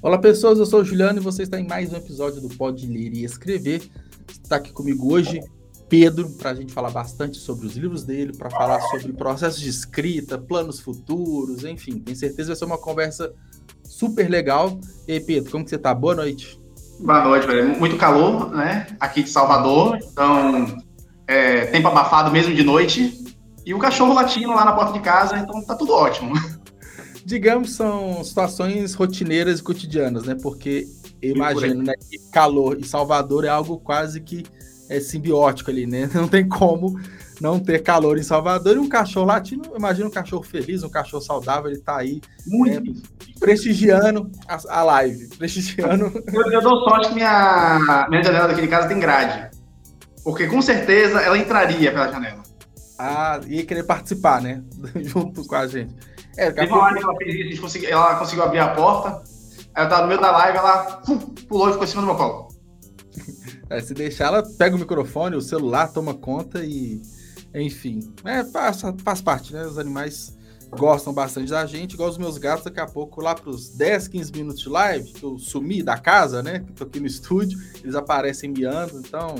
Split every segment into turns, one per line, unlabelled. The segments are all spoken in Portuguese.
Olá pessoas, eu sou o Juliano e você está em mais um episódio do Pode Ler e Escrever. Está aqui comigo hoje Pedro para a gente falar bastante sobre os livros dele, para falar sobre processo de escrita, planos futuros, enfim, tenho certeza que vai ser uma conversa super legal. E aí, Pedro, como que você está? Boa noite.
Boa noite, velho. Muito calor, né? Aqui de Salvador, então é, tempo abafado mesmo de noite. E o cachorro latindo lá na porta de casa, então tá tudo ótimo
digamos, são situações rotineiras e cotidianas, né? Porque eu imagino né, que calor e Salvador é algo quase que é, simbiótico ali, né? Não tem como não ter calor em Salvador. E um cachorro latino, imagina um cachorro feliz, um cachorro saudável, ele tá aí né, prestigiando a, a, live. Prestigiando.
Eu, eu dou sorte que minha, minha janela daquele casa tem grade. Porque com certeza ela entraria pela janela.
Ah, ia querer participar, né? Junto com a gente.
É, Teve uma live que ela fez isso, conseguiu, ela conseguiu abrir a porta, aí eu tava no meio da live, ela pulou e ficou em cima do meu colo.
É, se deixar, ela pega o microfone, o celular, toma conta e. Enfim. É, faz, faz parte, né? Os animais gostam bastante da gente, igual os meus gatos, daqui a pouco, lá pros 10, 15 minutos de live, que eu sumi da casa, né? Que tô aqui no estúdio, eles aparecem miando, então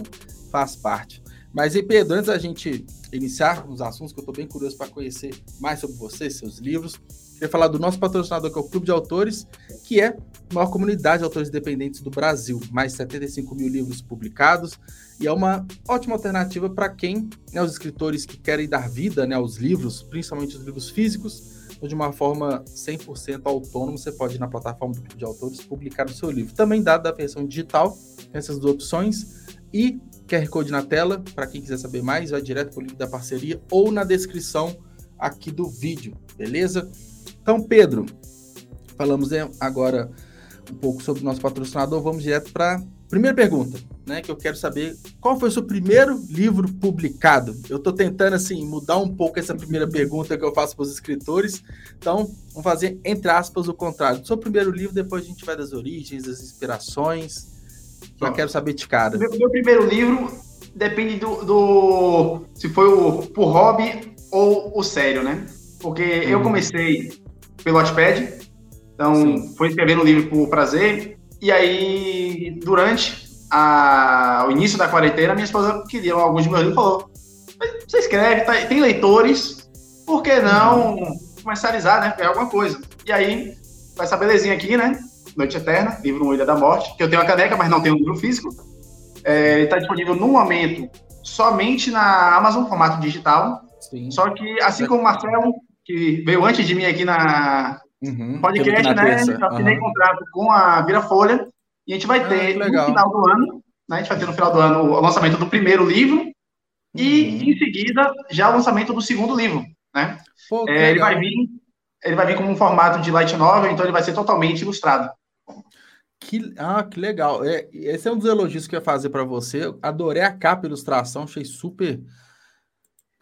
faz parte. Mas e Pedro, antes da gente iniciar os assuntos, que eu estou bem curioso para conhecer mais sobre você, seus livros, queria falar do nosso patrocinador, que é o Clube de Autores, que é a maior comunidade de autores independentes do Brasil, mais de 75 mil livros publicados, e é uma ótima alternativa para quem, né, os escritores que querem dar vida né, aos livros, principalmente os livros físicos, de uma forma 100% autônoma, você pode ir na plataforma do Clube de Autores publicar o seu livro. Também dá da versão digital, essas duas opções, e QR Code na tela, para quem quiser saber mais, vai direto para o link da parceria ou na descrição aqui do vídeo, beleza? Então, Pedro, falamos né, agora um pouco sobre o nosso patrocinador, vamos direto para a primeira pergunta, né, que eu quero saber qual foi o seu primeiro livro publicado? Eu estou tentando, assim, mudar um pouco essa primeira pergunta que eu faço para os escritores, então vamos fazer, entre aspas, o contrário. Do seu primeiro livro, depois a gente vai das origens, das inspirações, já quero saber de cara.
Meu, meu primeiro livro depende do, do, se foi o por hobby ou o sério, né? Porque eu comecei pelo Watchpad, então Sim. foi escrevendo o livro por prazer, e aí durante a, o início da quarentena, minha esposa queria alguns de meus livros e falou: você escreve, tá, tem leitores, por que não hum. comercializar, né? É alguma coisa. E aí, com essa belezinha aqui, né? Noite Eterna, livro Um Ilha da Morte, que eu tenho a caneca, mas não tenho um livro físico. É, ele está disponível no momento somente na Amazon, formato digital. Sim. Só que, assim como o Marcelo, que veio antes de mim aqui na uhum, podcast, né? Eu assinei uhum. contrato com a Virafolha e a gente vai ah, ter no final do ano, né? A gente vai ter no final do ano o lançamento do primeiro livro uhum. e, em seguida, já o lançamento do segundo livro, né? Pô, é, ele vai vir ele vai vir como um formato de light novel, então ele vai ser totalmente ilustrado.
Que, ah, que legal. É, esse é um dos elogios que eu ia fazer para você. Adorei a capa a ilustração, achei super.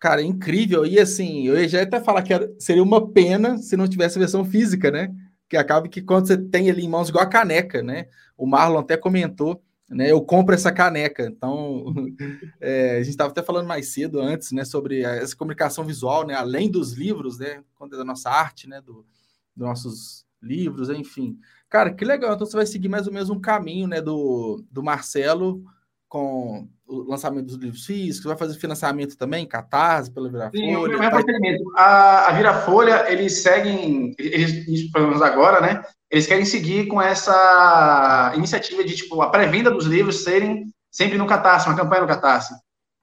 Cara, incrível. E assim, eu já ia até falar que era, seria uma pena se não tivesse versão física, né? Que acaba que quando você tem ali em mãos igual a caneca, né? O Marlon até comentou, né? Eu compro essa caneca. Então, é, a gente estava até falando mais cedo antes, né? Sobre essa comunicação visual, né? Além dos livros, né? Quando é da nossa arte, né? Do, dos nossos livros, enfim. Cara, que legal. Então você vai seguir mais ou menos um caminho, né, do, do Marcelo com o lançamento dos livros físicos, vai fazer financiamento também, Catarse, pela Virafolha. Sim,
tá... a, a Virafolha, eles seguem, eles, pelo menos agora, né, eles querem seguir com essa iniciativa de, tipo, a pré-venda dos livros serem sempre no Catarse, uma campanha no Catarse.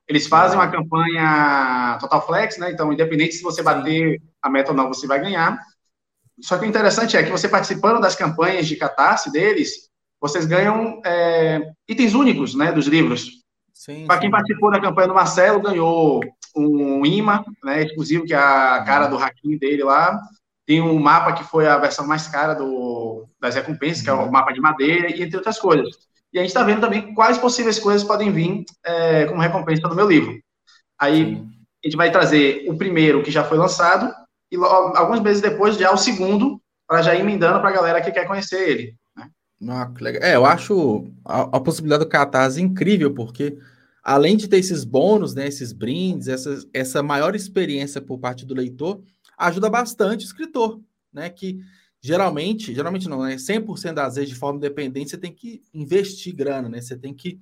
Eles fazem uma campanha Total Flex, né, então, independente se você bater a meta ou não, você vai ganhar. Só que o interessante é que você participando das campanhas de catarse deles, vocês ganham é, itens únicos, né, dos livros. Para quem participou da campanha do Marcelo, ganhou um imã, né, exclusivo, que é a cara do hacking dele lá. Tem um mapa que foi a versão mais cara do, das recompensas, que é o uhum. mapa de madeira, e entre outras coisas. E a gente está vendo também quais possíveis coisas podem vir é, como recompensa do meu livro. Aí Sim. a gente vai trazer o primeiro que já foi lançado, e alguns meses depois já o segundo, para já ir emendando para a galera que quer conhecer ele. Né?
Ah. É, eu acho a, a, possibilidade do Catarse incrível, porque além de ter esses bônus, né, esses brindes, essa, essa maior experiência por parte do leitor, ajuda bastante o escritor, né, que geralmente, geralmente não, né? 100% das vezes de forma independente, você tem que investir grana, né? Você tem que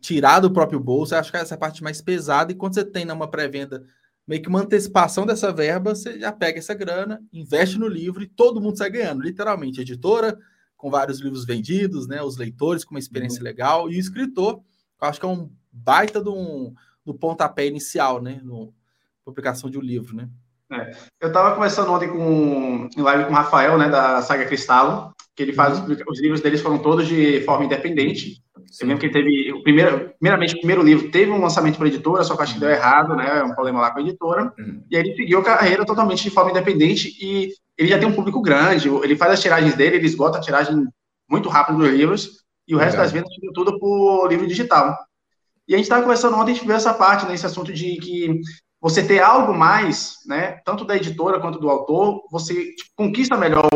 tirar do próprio bolso. Eu acho que essa é a parte mais pesada. E quando você tem numa pré-venda meio que uma antecipação dessa verba, você já pega essa grana, investe no livro e todo mundo sai ganhando, literalmente. A editora com vários livros vendidos, né? Os leitores com uma experiência uhum. legal e o escritor, eu acho que é um baita do, um, do pontapé inicial, né? No, publicação de um livro, né?
É. Eu estava conversando ontem com, em live com o Rafael, né, da Saga Cristalo, que ele faz, uhum. os livros deles foram todos de forma independente. Sim. Eu lembro que ele teve, o primeiro, primeiramente, o primeiro livro teve um lançamento para editora, só que acho que deu uhum. errado, né, um problema lá com a editora, uhum. e aí ele seguiu a carreira totalmente de forma independente e ele já tem um público grande, ele faz as tiragens dele, ele esgota a tiragem muito rápido dos livros, e o resto Legal. das vendas tudo por livro digital. E a gente estava conversando ontem, a gente viu essa parte, nesse né, assunto de que você ter algo mais, né, tanto da editora quanto do autor, você tipo, conquista melhor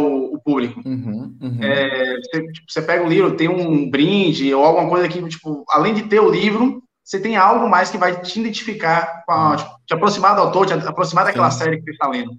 público. Uhum, uhum. É, você, tipo, você, pega o livro, tem um brinde ou alguma coisa que, tipo, além de ter o livro, você tem algo mais que vai te identificar, a, uhum. tipo, te aproximar do autor, te aproximar daquela Sim. série que você está lendo.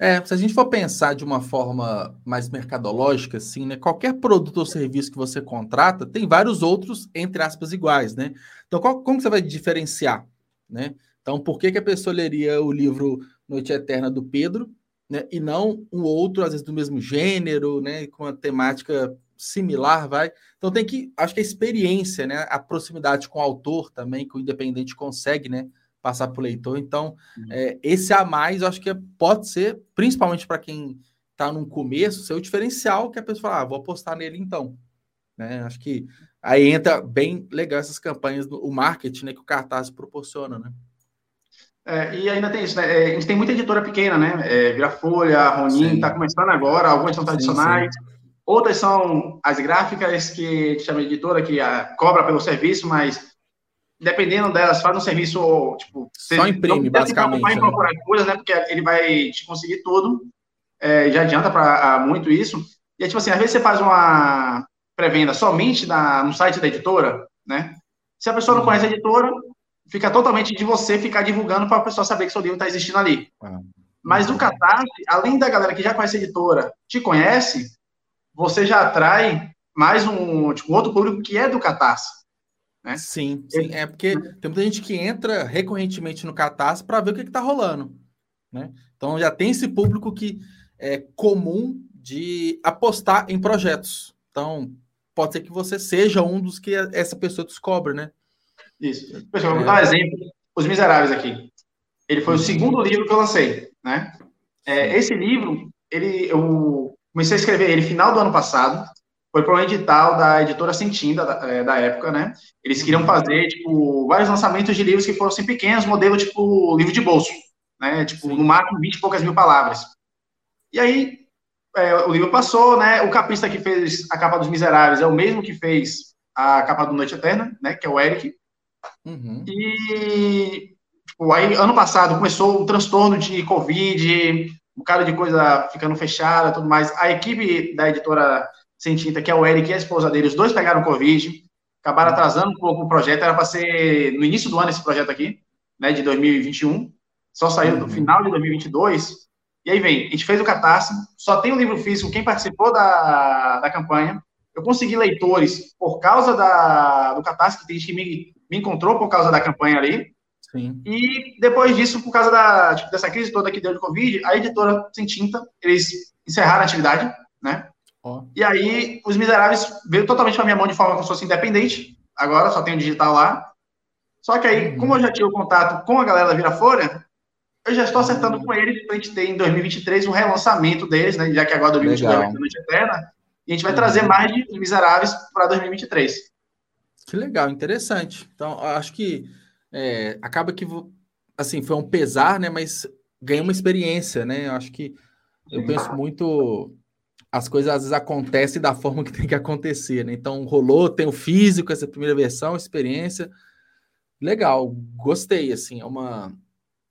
É, se a gente for pensar de uma forma mais mercadológica, assim, né? Qualquer produto ou serviço que você contrata, tem vários outros, entre aspas, iguais, né? Então, qual, como você vai diferenciar, né? Então, por que, que a pessoa leria o livro Noite Eterna do Pedro, né, e não um outro, às vezes, do mesmo gênero, né, com uma temática similar, vai? Então, tem que, acho que a experiência, né, a proximidade com o autor também, que o independente consegue, né, passar para o leitor. Então, uhum. é, esse a mais, eu acho que pode ser, principalmente para quem está no começo, ser o diferencial que a pessoa fala, ah, vou apostar nele então. Né? Acho que aí entra bem legal essas campanhas, o marketing né, que o cartaz proporciona, né?
É, e ainda tem isso, né? É, a gente tem muita editora pequena, né? É, Virafolha, Ronin, está começando agora, algumas são tradicionais, sim, sim. outras são as gráficas que chama de editora, que a, cobra pelo serviço, mas dependendo delas, faz um serviço, tipo...
Só imprime, basicamente. Não
vai procurar né? coisas, né? Porque ele vai te conseguir tudo, é, já adianta para muito isso. E, tipo assim, às vezes você faz uma pré-venda somente na, no site da editora, né? Se a pessoa não uhum. conhece a editora, fica totalmente de você ficar divulgando para a pessoa saber que seu livro está existindo ali. Ah. Mas no Catarse, além da galera que já conhece a editora, te conhece, você já atrai mais um, tipo, outro público que é do Catarse.
Né? Sim, sim, é porque tem muita gente que entra recorrentemente no Catarse para ver o que está rolando. Né? Então já tem esse público que é comum de apostar em projetos. Então, pode ser que você seja um dos que essa pessoa descobre, né?
Isso. Pessoal, vou dar um exemplo. Os Miseráveis aqui. Ele foi o segundo livro que eu lancei, né? É, esse livro, ele, eu comecei a escrever ele final do ano passado. Foi para um edital da editora Sentinda, da, é, da, época, né? Eles queriam fazer, tipo, vários lançamentos de livros que fossem pequenos, modelo, tipo, livro de bolso, né? Tipo, no máximo 20 e poucas mil palavras. E aí, é, o livro passou, né? O capista que fez a capa dos Miseráveis é o mesmo que fez a capa do Noite Eterna, né? Que é o Eric. Uhum. E tipo, aí, ano passado, começou o transtorno de Covid, um bocado de coisa ficando fechada tudo mais. A equipe da editora Sentinta, que é o Eric e a esposa dele, os dois pegaram Covid, acabaram atrasando um pouco o projeto. Era para ser no início do ano esse projeto aqui, né, de 2021. Só saiu no uhum. final de 2022. E aí vem, a gente fez o Catarse, só tem o livro físico, quem participou da, da campanha. Eu consegui leitores por causa da, do Catarse, que tem gente que me me encontrou por causa da campanha ali. Sim. E depois disso, por causa da, tipo, dessa crise toda que deu de Covid, a editora Sem Tinta, eles encerraram a atividade, né? Oh. E aí, Os Miseráveis veio totalmente para minha mão de forma como se fosse independente. Agora só tem o digital lá. Só que aí, uhum. como eu já tinha o contato com a galera da Vira Folha, eu já estou acertando uhum. com eles para a gente ter em 2023 um relançamento deles, né? Já que agora 2022 vai ser Noite Eterna. E a gente vai uhum. trazer mais de Os Miseráveis para 2023.
Que legal, interessante. Então, acho que é, acaba que, assim, foi um pesar, né? Mas ganhei uma experiência, né? Eu acho que eu penso muito as coisas às vezes acontecem da forma que tem que acontecer, né? Então rolou, tem o físico, essa primeira versão, experiência. Legal, gostei, assim, é uma.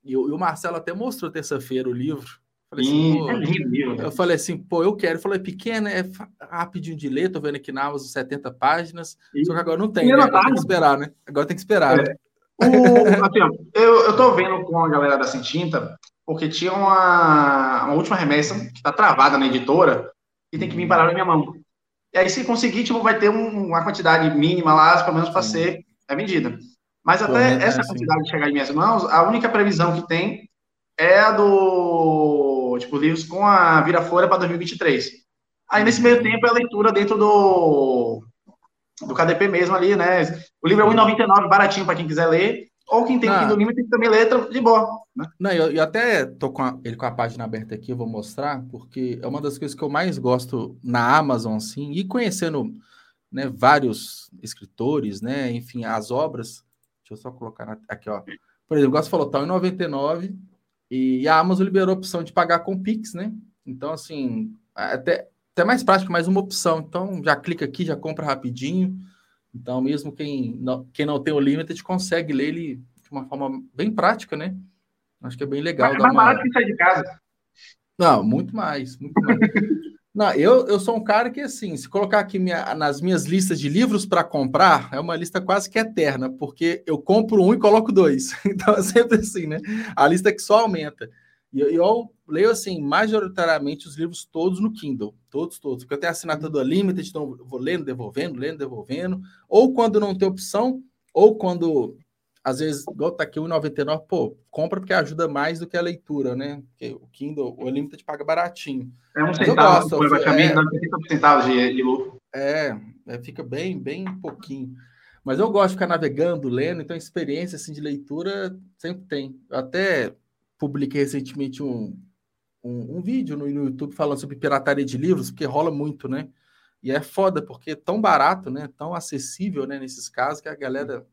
E, e o Marcelo até mostrou terça-feira o livro. Falei assim, pô, é eu falei assim, pô, eu quero. Eu falei, pequena, é rapidinho de ler, tô vendo aqui na Amazon 70 páginas, e... só que agora não tem, né? Agora tem que esperar, né? Agora tem que esperar. É. Né?
O, assim, ó, eu, eu tô vendo com a galera da Sentinta, porque tinha uma, uma última remessa, que está travada na editora, e tem que vir parar na minha mão. E aí, se conseguir, tipo, vai ter um, uma quantidade mínima lá, pelo menos para ser é vendida. Mas até essa é quantidade assim. chegar em minhas mãos, a única previsão que tem é a do, tipo, livros com a vira-folha para 2023. Aí, nesse meio tempo, é a leitura dentro do, do KDP mesmo ali, né? O livro é R$1,99, baratinho para quem quiser ler. Ou quem tem o Kindle Limited também letra de boa. Né?
Não, eu, eu até tô com a, ele com a página aberta aqui, eu vou mostrar, porque é uma das coisas que eu mais gosto na Amazon, assim, e conhecendo né, vários escritores, né? Enfim, as obras. Deixa eu só colocar na, aqui, ó. Por exemplo, o Gosto falou, tá em 99 e a Amazon liberou a opção de pagar com Pix, né? Então, assim, até, até mais prático, mais uma opção. Então, já clica aqui, já compra rapidinho. Então, mesmo quem não, quem não tem o Limited consegue ler ele de uma forma bem prática, né? Acho que é bem legal.
Mas é mais uma... barato que sair de casa.
Não, muito mais, muito mais. não, eu, eu sou um cara que, assim, se colocar aqui minha, nas minhas listas de livros para comprar, é uma lista quase que eterna, porque eu compro um e coloco dois. Então, é sempre assim, né? A lista que só aumenta. E eu, eu, leio, assim, majoritariamente os livros todos no Kindle. Todos, todos. Porque eu tenho assinatura do Unlimited, então vou lendo, devolvendo, lendo, devolvendo. Ou quando não tem opção, ou quando, às vezes, igual tá aqui, R$1,99, pô, compra porque ajuda mais do que a leitura, né? Porque o Kindle, o Unlimited paga baratinho.
É um centavo, gosto, praticamente, é, centavos de, de lucro.
É, é, fica bem, bem pouquinho. Mas eu gosto de ficar navegando, lendo, então experiência assim, de leitura sempre tem. Eu até publiquei recentemente um, um, um vídeo no, no, YouTube falando sobre pirataria de livros, porque rola muito, né? E é foda, porque é tão barato, né? Tão acessível, né? Nesses casos, que a galera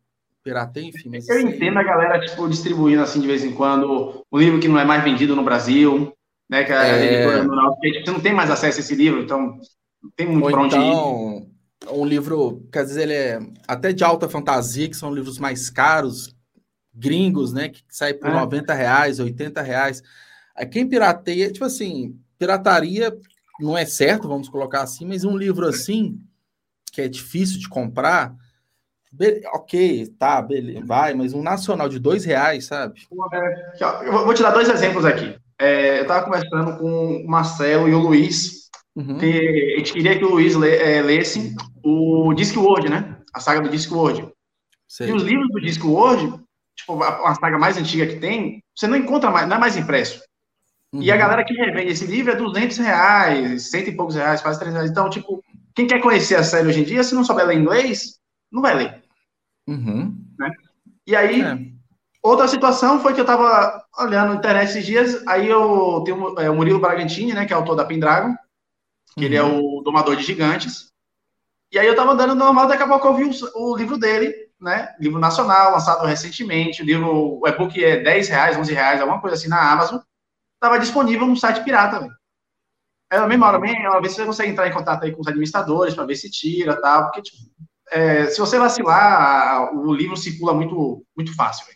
pirateia, enfim.
Mas Eu entendo a galera, tipo, distribuindo, assim, de vez em quando, um livro que não é mais vendido no Brasil, né? Que a é... editora não, porque você não tem mais acesso a esse livro, então não tem muito para onde
então... ir um livro, quer dizer, ele é até de alta fantasia, que são livros mais caros, gringos, né? Que sai por é. 90 reais, 80 reais. Quem pirateia, tipo assim, pirataria não é certo, vamos colocar assim, mas um livro assim, que é difícil de comprar, ok, tá, beleza, vai, mas um nacional de dois reais, sabe?
Eu vou te dar dois exemplos aqui. É, eu estava conversando com o Marcelo e o Luiz, uhum. que a gente queria que o Luiz lê, é, lesse o Discworld, né? A saga do Discworld. E os livros do Discworld, tipo, a, a, saga mais antiga que tem, você não encontra mais, não é mais impresso. Uhum. E a uhum. galera que revende esse livro é 200 reais, cento e poucos reais, quase 300 reais. Então, tipo, quem quer conhecer a série hoje em dia, se não souber ler inglês, não vai ler.
Uhum.
Né? E aí, é. outra situação foi que eu tava olhando na internet esses dias, aí eu tenho é, o Murilo Bragantini, né, que é autor da Pendragon, que uhum. ele é uhum. o domador de gigantes. E aí eu tava andando normal, daqui a pouco eu vi o, o livro dele, né? Livro nacional, lançado recentemente. O livro, o e-book é 10 reais, 11 reais, alguma coisa assim na Amazon. Estava disponível no site pirata, velho. É a mesma hora, uma vez você consegue entrar em contato aí com os administradores para ver se tira tal, porque tipo, é, se você vacilar, o livro circula muito, muito fácil.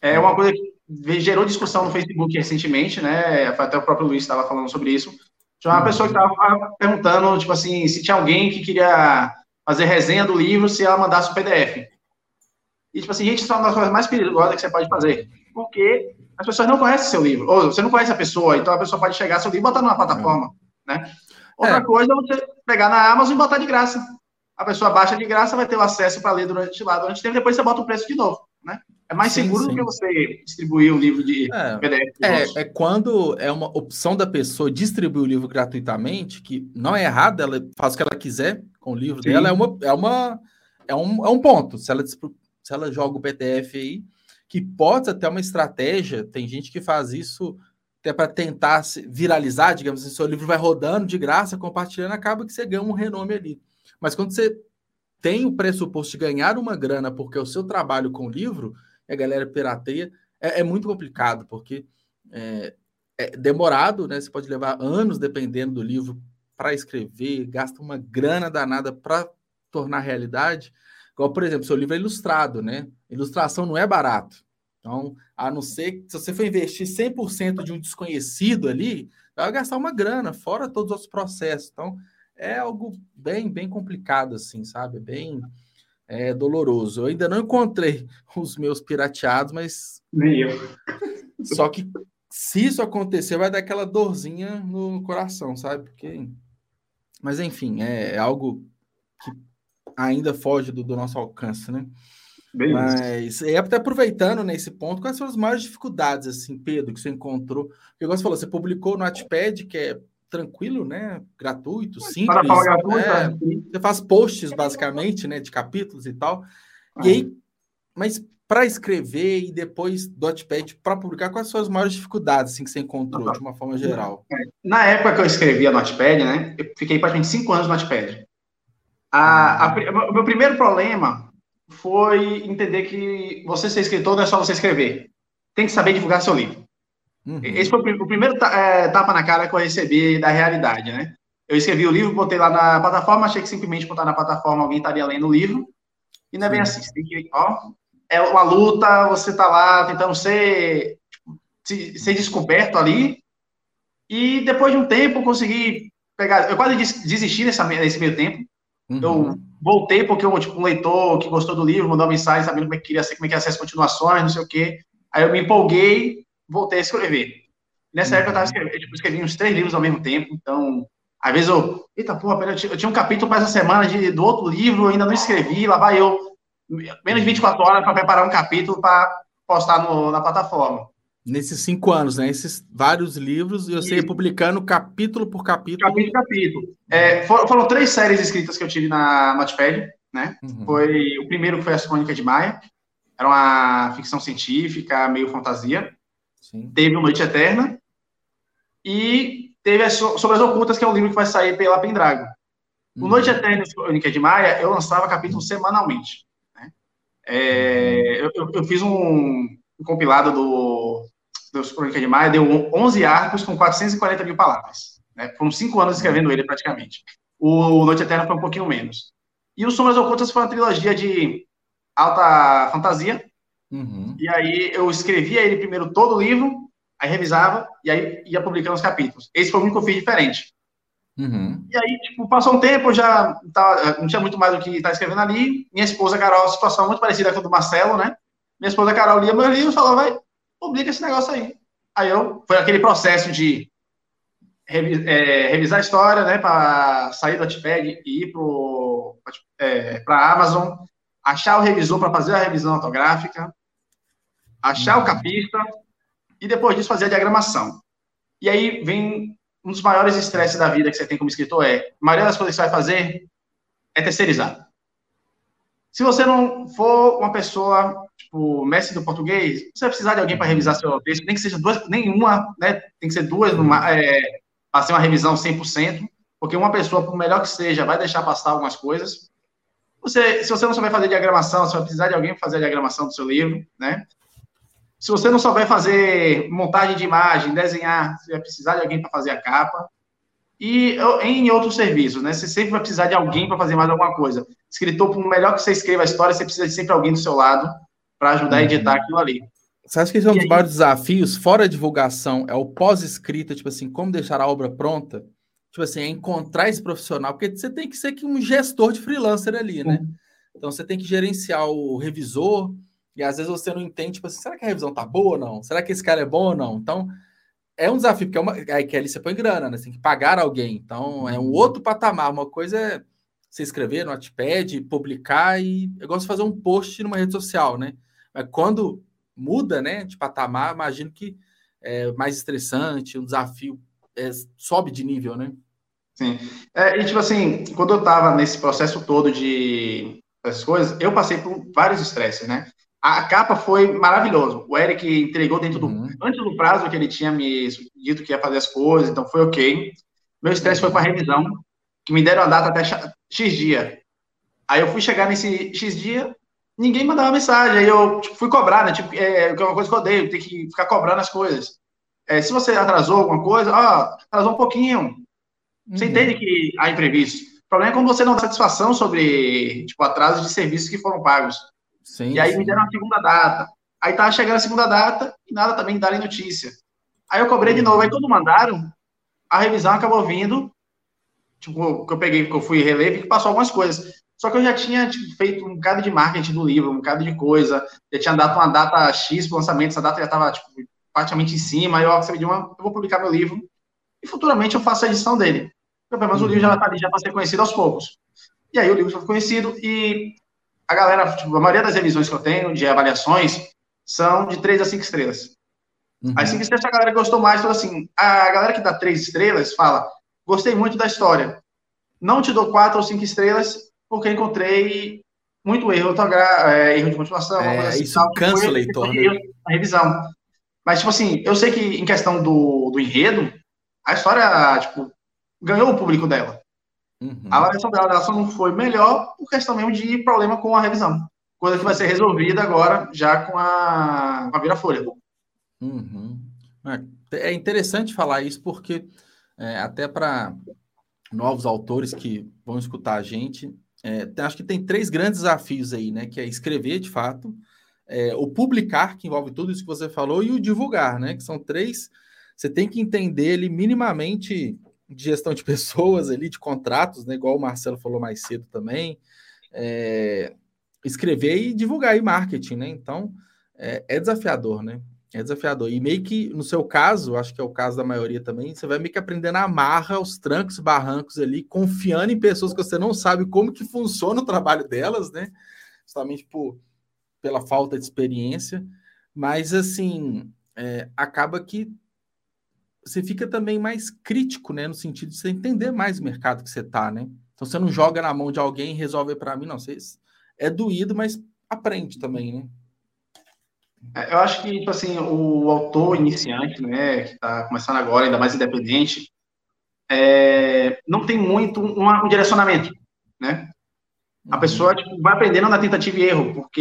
É uma coisa que gerou discussão no Facebook recentemente, né? Até o próprio Luiz estava falando sobre isso. Tinha uma pessoa que estava perguntando, tipo assim, se tinha alguém que queria fazer resenha do livro se ela mandasse o PDF. E, tipo assim, gente, isso é uma das coisas mais perigosas que você pode fazer. Porque as pessoas não conhecem seu livro. Ou você não conhece a pessoa, então a pessoa pode chegar seu livro e botar numa plataforma, né? Outra é. coisa é você pegar na Amazon e botar de graça. A pessoa baixa de graça, vai ter o acesso para ler durante lá, durante o tempo, depois você bota o preço de novo, né? É mais sim, seguro sim. do que você distribuir o livro de é, PDF.
É, é, quando é uma opção da pessoa distribuir o livro gratuitamente, que não é errado, ela faz o que ela quiser com o livro sim. dela, é uma, é uma é um, é um ponto. Se ela se ela joga o PDF aí, que pode até uma estratégia, tem gente que faz isso até para tentar viralizar, digamos assim, seu livro vai rodando de graça, compartilhando, acaba que você ganha um renome ali. Mas quando você tem o pressuposto de ganhar uma grana porque é o seu trabalho com o livro, a galera pirateia, é, é muito complicado, porque é, é, demorado, né? Você pode levar anos, dependendo do livro, para escrever, gasta uma grana danada para tornar realidade. Igual, por exemplo, seu livro é ilustrado, né? Ilustração não é barato. Então, a não ser que se você for investir 100% de um desconhecido ali, vai gastar uma grana, fora todos os outros processos. Então, é algo bem, bem complicado, assim, sabe? Bem é, doloroso. Eu ainda não encontrei os meus pirateados, mas.
Nem eu.
Só que se isso acontecer, vai dar aquela dorzinha no coração, sabe? Porque. Mas enfim, é, é algo que ainda foge do, do nosso alcance, né? Bem Mas é até aproveitando nesse ponto, quais são as maiores dificuldades, assim, Pedro, que você encontrou? Porque você falou, você publicou no Notepad, que é tranquilo, né? Gratuito, simples. Para falar gratuito, é, né? Você faz posts, basicamente, né? De capítulos e tal. Ah. E aí, mas para escrever e depois Notepad para publicar, quais são as maiores dificuldades assim, que você encontrou, de uma forma geral?
É, na época que eu escrevia Notepad, né? Eu fiquei praticamente cinco anos no Notepad. A, a, o meu primeiro problema foi entender que você ser escritor não é só você escrever. Tem que saber divulgar seu livro. Uhum. Esse foi o, primeiro é, tapa na cara que eu recebi da realidade, né? Eu escrevi o livro, botei lá na plataforma, achei que simplesmente botar na plataforma alguém estaria lendo o livro. E não é bem assim. Ó, é uma luta, você tá lá tentando ser, tipo, ser descoberto ali. E depois de um tempo, consegui pegar. Eu quase desisti nessa, nesse meio tempo. Uhum. Eu voltei porque eu, tipo, um leitor que gostou do livro mandou uma mensagem sabendo como é que queria ser, como é que ia ser as continuações, não sei o quê. Aí eu me empolguei, voltei a escrever. Nessa uhum. época eu tava escrevendo, eu, escrevi uns três livros ao mesmo tempo, então, às vezes eu, eita porra, eu tinha, um capítulo para essa semana de, do outro livro, eu ainda não escrevi, lá vai eu, menos de 24 horas para preparar um capítulo para postar no, na plataforma.
Nesses cinco anos, né? Esses vários livros, e você ia publicando capítulo por capítulo.
Capítulo por capítulo. É, foram, foram, três séries escritas que eu tive na Notepad, né? Uhum. Foi, o primeiro foi As Crônicas de Maia, era uma ficção científica, meio fantasia. Sim. Teve o Noite Eterna, e teve as, Sobre as Ocultas, que é um livro que vai sair pela Pendragon. Uhum. O Noite Eterna e As Crônicas de Maia, eu lançava capítulos semanalmente. Né? É, eu, eu, fiz um, um compilado do dos Crônicas de Maia, deu 11 arcos com 440 mil palavras. Né? Foram cinco anos escrevendo ele, praticamente. O Noite Eterna foi um pouquinho menos. E o Sombras Ocultas foi uma trilogia de alta fantasia. Uhum. E aí eu escrevia ele primeiro todo o livro, aí revisava, e aí ia publicando os capítulos. Esse foi o único que eu fiz diferente. Uhum. E aí, tipo, passou um tempo, já tava, não tinha muito mais do que estar tá escrevendo ali. Minha esposa, Carol, situação muito parecida com a do Marcelo, né? Minha esposa, Carol, lia meu livro e falava, vai, publica esse negócio aí. Aí eu, foi aquele processo de é, revisar a história, né, para sair do Notepad e ir para a Amazon, achar o revisor para fazer a revisão autográfica, achar o uhum. capista e depois disso fazer a diagramação. E aí vem um dos maiores estresses da vida que você tem como escritor é, a maioria das coisas que você vai fazer é terceirizar. Se você não for uma pessoa, tipo, mestre do português, você vai precisar de alguém para revisar seu texto, nem que seja duas, nenhuma, né? Tem que ser duas é, para ser uma revisão 100%, porque uma pessoa, por melhor que seja, vai deixar passar algumas coisas. Você, se você não souber fazer diagramação, você vai precisar de alguém para fazer a diagramação do seu livro, né? Se você não souber fazer montagem de imagem, desenhar, você vai precisar de alguém para fazer a capa e em outros serviços, né? Você sempre vai precisar de alguém para fazer mais alguma coisa. Escritor, por melhor que você escreva a história, você precisa de sempre alguém do seu lado para ajudar uhum. a editar aquilo ali.
Você acha que esse é um dos maiores desafios, fora a divulgação, é o pós-escrita, tipo assim, como deixar a obra pronta? Tipo assim, é encontrar esse profissional, porque você tem que ser um gestor de freelancer ali, né? Uhum. Então você tem que gerenciar o revisor, e às vezes você não entende, tipo assim, será que a revisão tá boa ou não? Será que esse cara é bom ou não? Então, é um desafio, porque é uma, aí que ali você põe grana, né? Você tem que pagar alguém. Então, é um outro patamar. Uma coisa é você escrever no Notepad, publicar e eu gosto de fazer um post numa rede social, né? Mas quando muda, né, de patamar, imagino que é mais estressante, um desafio é, sobe de nível, né?
Sim. É, e tipo assim, quando eu tava nesse processo todo de essas coisas, eu passei por vários estresses, né? A capa foi maravilhoso. O Eric entregou dentro do uhum. antes do prazo que ele tinha me dito que ia fazer as coisas, então foi ok. Meu estresse foi com a revisão, que me deram a data até X dia. Aí eu fui chegar nesse X dia, ninguém mandava mensagem. Aí eu tipo, fui cobrar, né? Tipo, é, é uma coisa que eu odeio, ter que ficar cobrando as coisas. É, se você atrasou alguma coisa, ah, atrasou um pouquinho. Você uhum. entende que há imprevisto. O problema é quando você não dá satisfação sobre tipo, atrasos de serviços que foram pagos. Sim, e aí sim. me deram a segunda data. Aí tava chegando a segunda data e nada também darem notícia. Aí eu cobrei de novo. Aí quando mandaram, a revisão acabou vindo. Tipo, que eu peguei, que eu fui reler, que passou algumas coisas. Só que eu já tinha tipo, feito um bocado de marketing do livro, um bocado de coisa. Já tinha dado uma data X para o lançamento, essa data já estava tipo, praticamente em cima, aí eu recebi de uma, eu vou publicar meu livro, e futuramente eu faço a edição dele. Menos uhum. o livro já está ali, já para ser conhecido aos poucos. E aí o livro foi conhecido, e a galera, tipo, a maioria das revisões que eu tenho, de avaliações, são de 3 a 5 estrelas. Uhum. As 5 estrelas a galera gostou mais, então assim, a galera que dá 3 estrelas fala, gostei muito da história. Não te dou 4 ou 5 estrelas, porque encontrei muito erro, é, erro de motivação.
É, assim, isso tal, cansa o leitor, né?
A revisão. Mas, tipo assim, eu sei que em questão do, do enredo, a história, tipo, ganhou o público dela. Uhum. A avaliação dela, só não foi melhor por questão mesmo de problema com a revisão. Coisa que vai ser resolvida agora, já com a, com a Vira-Folha.
Uhum. É, é interessante falar isso, porque é, até para novos autores que vão escutar a gente, é, acho que tem três grandes desafios aí, né? Que é escrever, de fato, é, o publicar, que envolve tudo isso que você falou, e o divulgar, né? Que são três. Você tem que entender ele minimamente de gestão de pessoas ali, de contratos, né? Igual o Marcelo falou mais cedo também. É, escrever e divulgar aí marketing, né? Então é, é, desafiador, né? É desafiador. E meio que, no seu caso, acho que é o caso da maioria também, você vai meio que aprendendo a amarra os trancos barrancos ali, confiando em pessoas que você não sabe como que funciona o trabalho delas, né? Justamente por, pela falta de experiência. Mas, assim, é, acaba que você fica também mais crítico, né? No sentido de você entender mais o mercado que você está, né? Então, você não joga na mão de alguém e resolve para mim, não. Você, é doído, mas aprende também, né?
É, eu acho que, tipo assim, o autor iniciante, né, que está começando agora, ainda mais independente, é, não tem muito um, um direcionamento, né? A pessoa uhum. tipo, vai aprendendo na tentativa e erro, porque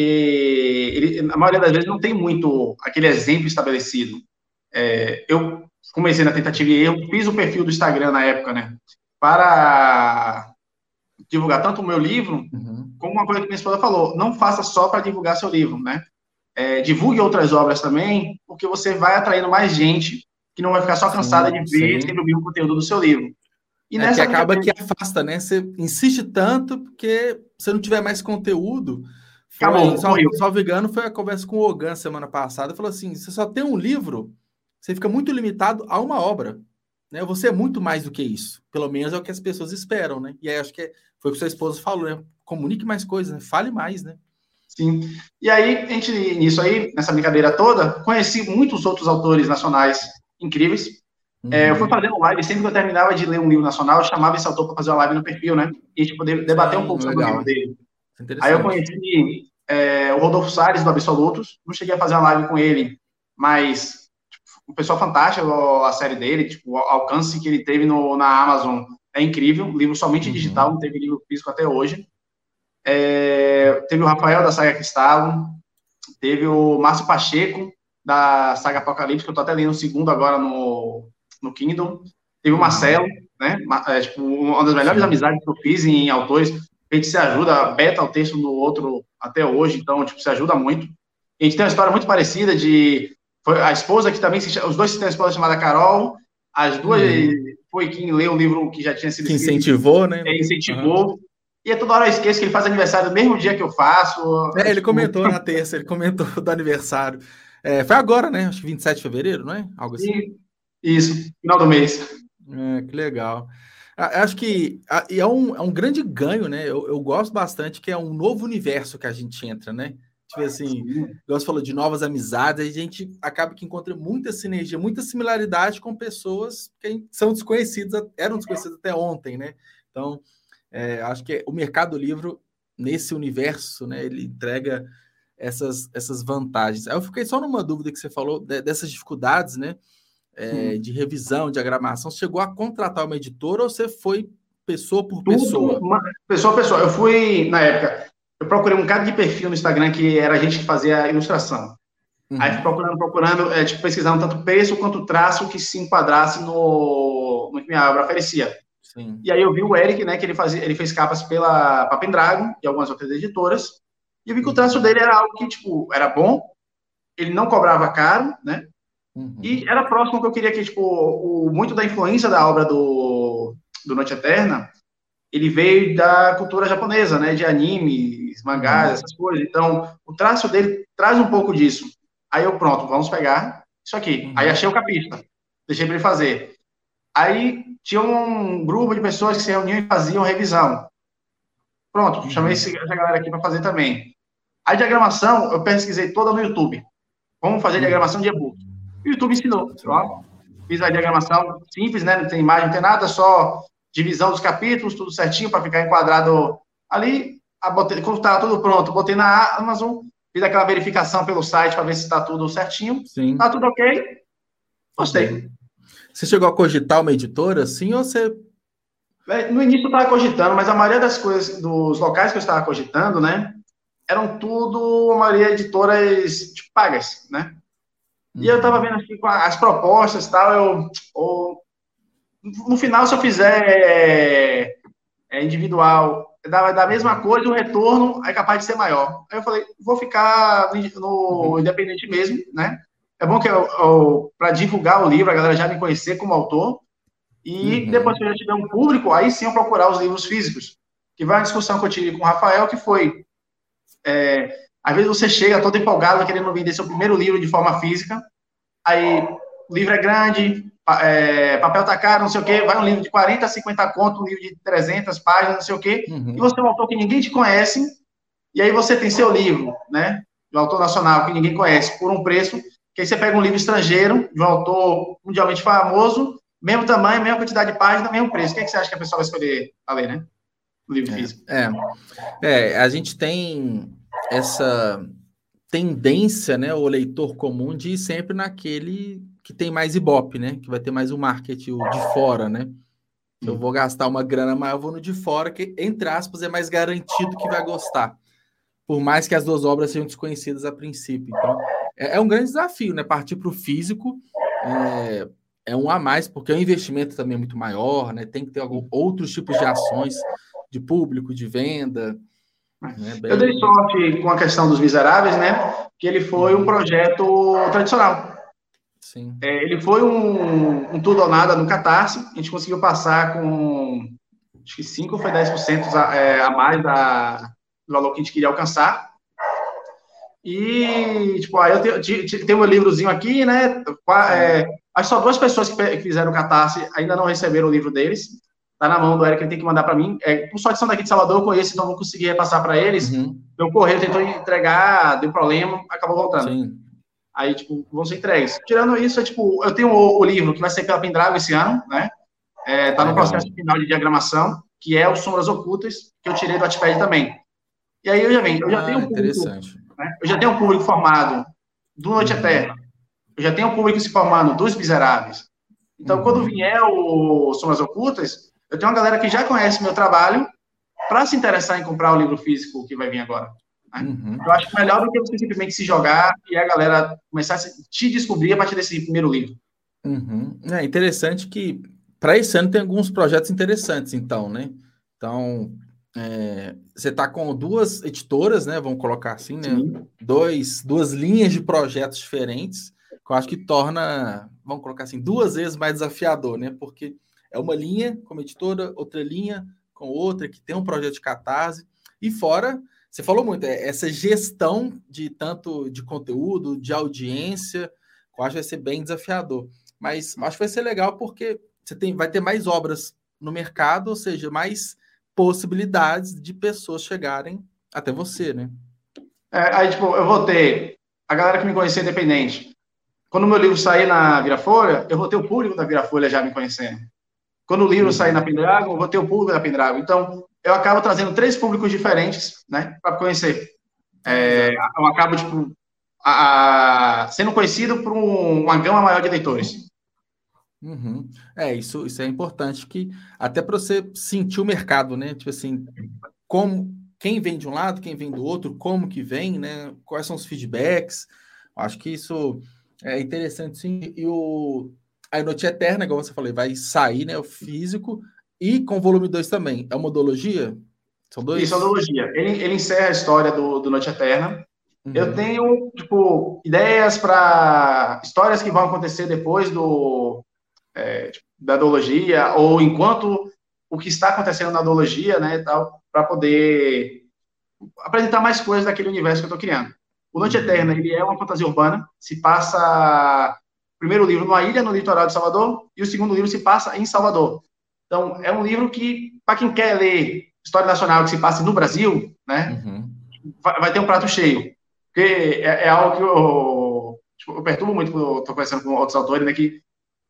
ele, a maioria das vezes não tem muito aquele exemplo estabelecido. É, eu comecei na tentativa e erro, fiz o perfil do Instagram na época, né? Para divulgar tanto o meu livro, uhum. como uma coisa que minha esposa falou, não faça só para divulgar seu livro, né? é, divulgue outras obras também, porque você vai atraindo mais gente que não vai ficar só cansada sim, de ver sempre o mesmo conteúdo do seu livro.
E é que acaba que afasta, né? Você insiste tanto porque se não tiver mais conteúdo. Foi, Acabou, só, só vegano foi a conversa com o Ogan semana passada. Falou assim: você só tem um livro, você fica muito limitado a uma obra. Né? Você é muito mais do que isso. Pelo menos é o que as pessoas esperam, né? E aí acho que foi o que sua esposa falou, né? Comunique mais coisas, né? fale mais, né?
Sim. E aí, a gente, nisso aí, nessa brincadeira toda, conheci muitos outros autores nacionais incríveis. Uhum. É, eu fui fazendo live, sempre que eu terminava de ler um livro nacional, eu chamava esse autor para fazer uma live no perfil, né? E a gente poder debater um pouco legal. sobre o livro dele. Aí eu conheci é, o Rodolfo Salles, do Absolutos. Não cheguei a fazer uma live com ele, mas um pessoal fantástico, a série dele, tipo, o alcance que ele teve no, na Amazon é incrível. Livro somente uhum. digital, não teve livro físico até hoje. É, teve o Rafael da saga Cristalo, teve o Márcio Pacheco da saga Apocalipse, que eu tô até lendo o segundo agora no, no Kingdom. Teve o Marcelo, né? É, tipo, uma das melhores amizades que eu fiz em autores. A gente se ajuda, beta o texto no outro até hoje, então, tipo, se ajuda muito. A gente tem uma história muito parecida de. Foi a esposa que também se, Os dois têm uma esposa chamada Carol, as duas uhum. foi quem leu o livro que já tinha sido
que incentivou, né?
É, incentivou. Uhum. E é toda hora eu esqueço que ele faz aniversário no mesmo dia que eu faço.
É, ele comentou na terça, ele comentou do aniversário. É, foi agora, né? Acho que 27 de fevereiro, não é? Algo assim.
Isso, final do mês.
É, que legal. Acho que é um, é um grande ganho, né? Eu, eu gosto bastante que é um novo universo que a gente entra, né? Tipo assim, você falou de novas amizades, a gente acaba que encontra muita sinergia, muita similaridade com pessoas que são desconhecidas, eram desconhecidas até ontem, né? Então, é, acho que o mercado livro, nesse universo, né, ele entrega essas, essas vantagens. Aí eu fiquei só numa dúvida que você falou de, dessas dificuldades, né? É, de revisão, de diagramação. Você chegou a contratar uma editora ou você foi pessoa por pessoa?
Tudo, uma, pessoa por pessoa. Eu fui, na época, eu procurei um cara de perfil no Instagram que era a gente que fazia a ilustração. Uhum. Aí fui procurando, procurando, é, tipo, pesquisando tanto preço quanto traço que se enquadrasse no, no que minha obra oferecia. Sim. E aí eu vi o Eric, né, que ele, fazia, ele fez capas pela Papendragon e algumas outras editoras, e eu vi que o traço dele era algo que, tipo, era bom, ele não cobrava caro, né, uhum. e era próximo que eu queria que, tipo, o, muito da influência da obra do, do Noite Eterna, ele veio da cultura japonesa, né, de animes, mangás, uhum. essas coisas, então, o traço dele traz um pouco disso. Aí eu, pronto, vamos pegar, isso aqui. Uhum. Aí achei o capista, deixei para ele fazer. Aí tinha um grupo de pessoas que se reuniam e faziam revisão. Pronto, uhum. chamei essa galera aqui para fazer também. A diagramação, eu pesquisei toda no YouTube. Como fazer diagramação de e-book. O YouTube ensinou. Ó, fiz a diagramação simples, né? Não tem imagem, não tem nada, só divisão dos capítulos, tudo certinho para ficar enquadrado ali. A botei, quando estava tudo pronto, botei na Amazon, fiz aquela verificação pelo site para ver se está tudo certinho. Sim. Tá tudo ok. Gostei.
Você chegou a cogitar uma editora, sim, ou você.
É, no início eu estava cogitando, mas a maioria das coisas, dos locais que eu estava cogitando, né, eram tudo, a maioria editoras tipo, pagas, né? E eu estava vendo aqui as propostas e tal, eu, ou, no final, se eu fizer é, é individual, da, da mesma coisa, o retorno é capaz de ser maior. Aí eu falei, vou ficar no, independente mesmo, né? É bom que para divulgar o livro, a galera já me conhecer como autor. E uhum. depois que eu já tiver um público, aí sim eu procurar os livros físicos. Que vai uma discussão que eu tive com o Rafael, que foi. É, às vezes você chega todo empolgado, querendo vender seu primeiro livro de forma física. Aí o livro é grande, é, papel tá caro, não sei o quê, vai um livro de 40, 50 conto, um livro de 300 páginas, não sei o quê, uhum. e você é um autor que ninguém te conhece, e aí você tem seu livro, né, do autor nacional que ninguém conhece, por um preço, que aí você pega um livro estrangeiro, de um autor mundialmente famoso, mesmo tamanho, mesma quantidade de páginas, mesmo preço. O que, é que você acha que a pessoa vai escolher a ler, né? O livro
é,
físico.
É, é, a gente tem essa tendência, né, o leitor comum de ir sempre naquele que tem mais ibope, né? Que vai ter mais o marketing o de fora, né? Eu vou gastar uma grana maior, eu vou no de fora, que, entre aspas, é mais garantido que vai gostar. Por mais que as duas obras sejam desconhecidas a princípio. Então, é, é um grande desafio, né? Partir para o físico é, é, um a mais, porque o investimento também é muito maior, né? Tem que ter algum, outros tipos de ações de público, de venda.
Né? Bem... Eu dei sorte com a questão dos miseráveis, né? Que ele foi um projeto tradicional. Sim. É, ele foi um, um tudo ou nada no Catarse. A gente conseguiu passar com acho que 5 ou foi 10% a, é, a mais da, do valor que a gente queria alcançar. E, tipo, aí eu tenho, tenho meu livrozinho aqui, né? É, acho que só duas pessoas que fizeram o Catarse ainda não receberam o livro deles. Tá na mão do Eric, ele tem que mandar para mim. É, por sorte, são daqui de Salvador, eu conheço, então vou conseguir repassar para eles. Uhum. Meu correio tentou entregar, deu problema, acabou voltando. Sim. Aí, tipo, vão ser entregues. Tirando isso, é, tipo, eu tenho o, o livro que vai ser pela Pendragon esse ano, né? É, tá no processo final de diagramação, que é o Sombras Ocultas, que eu tirei do Wattpad também. E aí eu já venho, eu já ah, tenho um público, né? eu já tenho um público formado do Noite uhum. Eterna, eu já tenho um público se formando dos Miseráveis. Então, uhum. quando vier o Sombras Ocultas, eu tenho uma galera que já conhece meu trabalho para se interessar em comprar o livro físico que vai vir agora. Uhum. Eu acho melhor do que você simplesmente se jogar e a galera começar a te descobrir a partir desse primeiro livro.
Uhum. É interessante que para esse ano tem alguns projetos interessantes, então, né? Então, é, você está com duas editoras, né? Vamos colocar assim, né? Dois, duas linhas de projetos diferentes, que eu acho que torna, vamos colocar assim, duas vezes mais desafiador, né? Porque é uma linha como editora, outra linha com outra, que tem um projeto de catarse, e fora você falou muito, é, essa gestão de tanto de conteúdo, de audiência, eu acho que vai ser bem desafiador. Mas acho que vai ser legal porque você tem, vai ter mais obras no mercado, ou seja, mais possibilidades de pessoas chegarem até você, né?
É, aí, tipo, eu vou ter a galera que me conhecia independente. Quando o meu livro sair na Virafolha, eu vou ter o público da Virafolha já me conhecendo. Quando o livro sair na Pendragon, eu vou ter o público da Pendragon. Então, eu acabo trazendo três públicos diferentes, né, para conhecer. É, eu acabo, tipo, a, a, sendo conhecido por um, uma gama maior de leitores.
Uhum. É, isso, isso é importante, que até para você sentir o mercado, né? Tipo assim, como quem vem de um lado, quem vem do outro, como que vem, né? Quais são os feedbacks? Acho que isso é interessante, sim. E o a Noite Eterna, igual você falou, vai sair, né? O físico, e com volume 2 também. É uma odologia?
São dois? Isso, é odologia. Ele, ele encerra a história do, do Noite Eterna. Uhum. Eu tenho, tipo, ideias para histórias que vão acontecer depois do, é, tipo, da odologia, ou enquanto o que está acontecendo na odologia, né, tal, para poder apresentar mais coisas daquele universo que eu estou criando. O Noite uhum. Eterna, ele é uma fantasia urbana, se passa primeiro livro numa ilha no litoral de Salvador e o segundo livro se passa em Salvador. Então, é um livro que, para quem quer ler história nacional que se passa no Brasil, né, uhum. vai, vai, ter um prato cheio. Porque é, é algo que eu, tipo, eu perturbo muito quando estou conversando com outros autores, né, que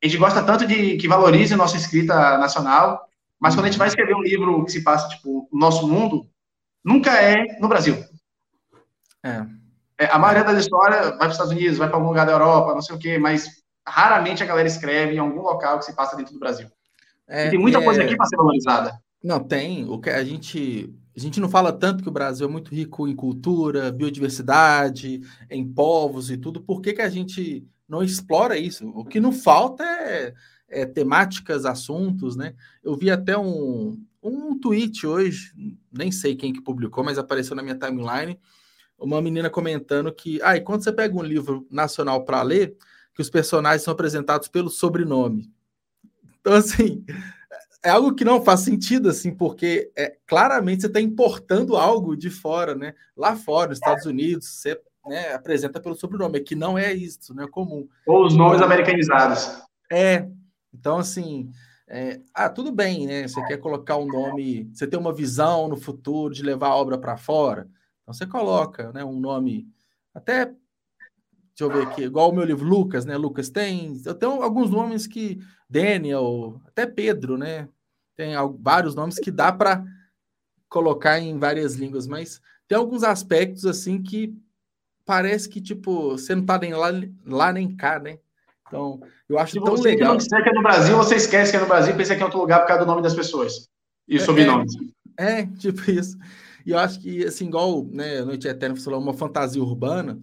a gente gosta tanto de que valorize a nossa escrita nacional, mas quando a gente vai escrever um livro que se passa, tipo, no nosso mundo, nunca é no Brasil. É. é a maioria das histórias vai para os Estados Unidos, vai para algum lugar da Europa, não sei o quê, mas raramente a galera escreve em algum local que se passa dentro do Brasil. É, tem muita é... coisa aqui para ser valorizada.
Não, tem. O que a gente a gente não fala tanto que o Brasil é muito rico em cultura, biodiversidade, em povos e tudo. Por que, que a gente não explora isso? O que não falta é é, temáticas, assuntos, né? Eu vi até um, um tweet hoje, nem sei quem que publicou, mas apareceu na minha timeline, uma menina comentando que, ah, e quando você pega um livro nacional para ler, que os personagens são apresentados pelo sobrenome. Então, assim, é algo que não faz sentido, assim, porque é, claramente você está importando algo de fora, né? Lá fora, nos Estados Unidos, você né, apresenta pelo sobrenome, que não é isso, não é comum.
Ou os nomes americanizados.
É, então, assim, é, ah, tudo bem, né? Você quer colocar um nome, você tem uma visão no futuro de levar a obra para fora, então você coloca né, um nome, até, deixa eu ver aqui, igual o meu livro Lucas, né? Lucas tem, eu tenho alguns nomes que, Daniel, até Pedro, né? Tem vários nomes que dá para colocar em várias línguas, mas tem alguns aspectos assim que parece que, tipo, você não tá nem lá, lá nem cá, né? Então, eu acho tão você legal.
Se que é no Brasil, você esquece que é no Brasil e pensa que é outro lugar por causa do nome das pessoas. E é, sobrenomes.
É, é, tipo isso. E eu acho que, assim, igual né, Noite Eterna falou, uma fantasia urbana,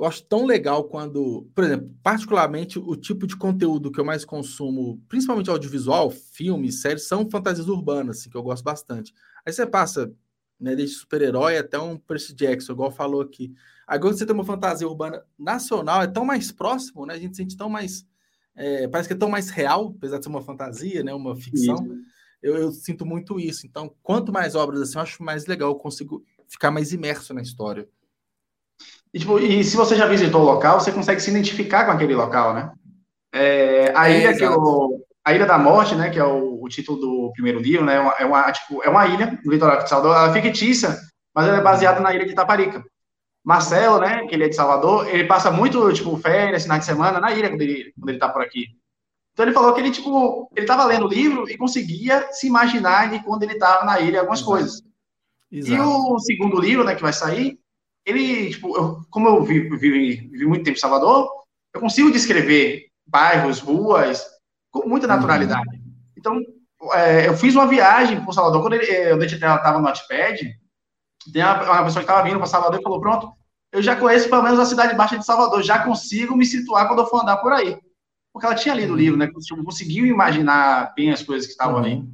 eu acho tão legal quando, por exemplo, particularmente o tipo de conteúdo que eu mais consumo, principalmente audiovisual, filmes, séries, são fantasias urbanas, assim, que eu gosto bastante. Aí você passa, né, desde super-herói até um Percy Jackson, igual falou aqui. Agora você tem uma fantasia urbana nacional, é tão mais próximo, né? A gente sente tão mais. É, parece que é tão mais real, apesar de ser uma fantasia, né? Uma ficção. Eu, eu, sinto muito isso. Então, quanto mais obras assim, eu acho mais legal, eu consigo ficar mais imerso na história.
E, tipo, e se você já visitou o local, você consegue se identificar com aquele local, né? É, a é, ilha que eu, a Ilha da Morte, né, que é o, o título do primeiro livro, né, é uma, é uma, tipo, é uma ilha no litoral de Salvador, ela é fictícia, mas ela é baseada na ilha de Itaparica. Marcelo, né, que ele é de Salvador, ele passa muito, tipo, férias, final de semana na ilha quando ele, quando ele tá por aqui. Então ele falou que ele, tipo, ele tava lendo o livro e conseguia se imaginar de quando ele tava na ilha algumas Exato. coisas. Exato. E o segundo livro, né, que vai sair, ele, tipo, eu, como eu vivi, vivi, vivi, muito tempo em Salvador, eu consigo descrever bairros, ruas, com muita uhum. naturalidade. Uhum. Então, é, eu fiz uma viagem por Salvador, quando ele, o estava no Notepad, tem uma, uma pessoa que estava vindo para Salvador e falou: Pronto, eu já conheço pelo menos a cidade baixa de Salvador, já consigo me situar quando eu for andar por aí. Porque ela tinha lido o livro, né? Conseguiu imaginar bem as coisas que estavam uhum. ali.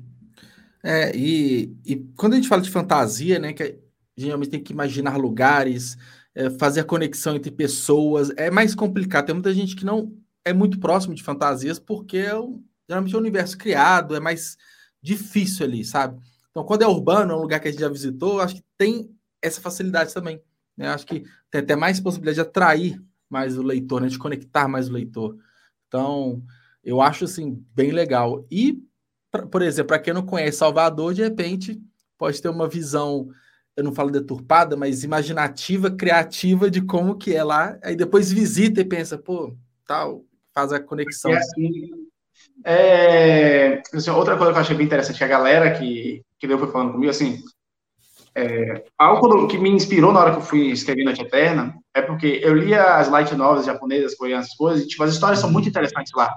É, e, e quando a gente fala de fantasia, né? Que geralmente tem que imaginar lugares, é, fazer a conexão entre pessoas, é mais complicado. Tem muita gente que não é muito próximo de fantasias, porque é um, geralmente é um universo criado, é mais difícil ali, sabe? Então, quando é urbano, é um lugar que a gente já visitou, acho que tem essa facilidade também. Né? Acho que tem até mais possibilidade de atrair mais o leitor, né? de conectar mais o leitor. Então, eu acho assim bem legal. E, pra, por exemplo, para quem não conhece Salvador, de repente pode ter uma visão, eu não falo deturpada, mas imaginativa, criativa de como que é lá. Aí depois visita e pensa, pô, tal, faz a conexão. É assim,
é, assim, outra coisa que eu achei bem interessante, a galera que, que deu foi falando comigo, assim, é, algo que me inspirou na hora que eu fui escrever Noite Eterna é porque eu lia as light novels japonesas, coreanas, coisas, e tipo, as histórias são muito interessantes lá.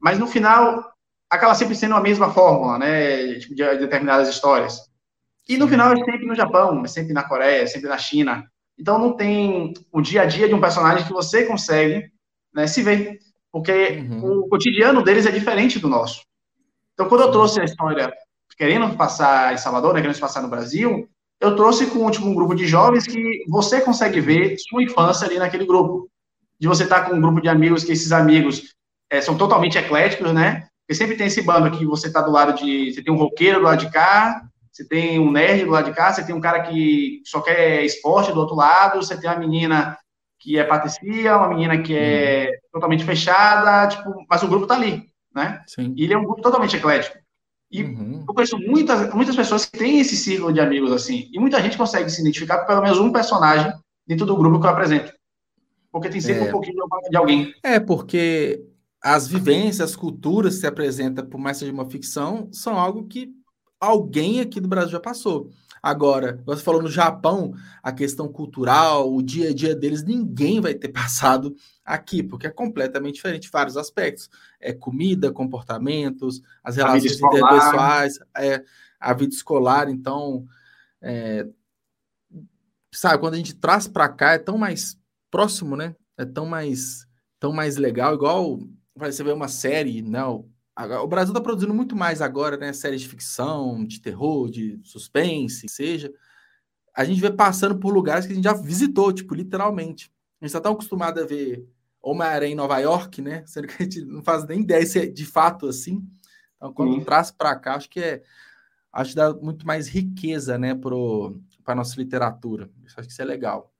Mas no final, acaba sempre sendo a mesma fórmula, né, tipo, de, de determinadas histórias. E no final é sempre no Japão, é sempre na Coreia, é sempre na China. Então não tem o dia a dia de um personagem que você consegue né, se ver porque uhum. o cotidiano deles é diferente do nosso. Então, quando eu trouxe a história querendo passar em Salvador, né, querendo passar no Brasil, eu trouxe com tipo, um grupo de jovens que você consegue ver sua infância ali naquele grupo. De você estar com um grupo de amigos, que esses amigos é, são totalmente ecléticos, né? Porque sempre tem esse bando que você está do lado de. Você tem um roqueiro do lado de cá, você tem um nerd do lado de cá, você tem um cara que só quer esporte do outro lado, você tem uma menina que é patricia, uma menina que é uhum. totalmente fechada, tipo, mas o grupo tá ali, né? Sim. E ele é um grupo totalmente eclético. E uhum. eu conheço muitas, muitas pessoas que têm esse círculo de amigos assim, e muita gente consegue se identificar com pelo menos um personagem dentro do grupo que eu apresento. Porque tem sempre é. um pouquinho de alguém.
É, porque as vivências, as culturas que se apresenta, por mais seja uma ficção, são algo que alguém aqui do Brasil já passou. Agora, você falou no Japão, a questão cultural, o dia a dia deles, ninguém vai ter passado aqui, porque é completamente diferente vários aspectos. É comida, comportamentos, as relações interpessoais, é, a vida escolar, então, é, sabe, quando a gente traz para cá é tão mais próximo, né? É tão mais, tão mais legal, igual você vê uma série, não, O Brasil está produzindo muito mais agora, né? Séries de ficção, de terror, de suspense, seja. A gente vê passando por lugares que a gente já visitou, tipo, literalmente. A gente está tão acostumado a ver Homem-Aranha em Nova York, né? Sendo que a gente não faz nem ideia se é de fato assim. Então, quando uhum. traz para cá, acho que é. Acho que dá muito mais riqueza, né, para a nossa literatura. Acho que isso é legal.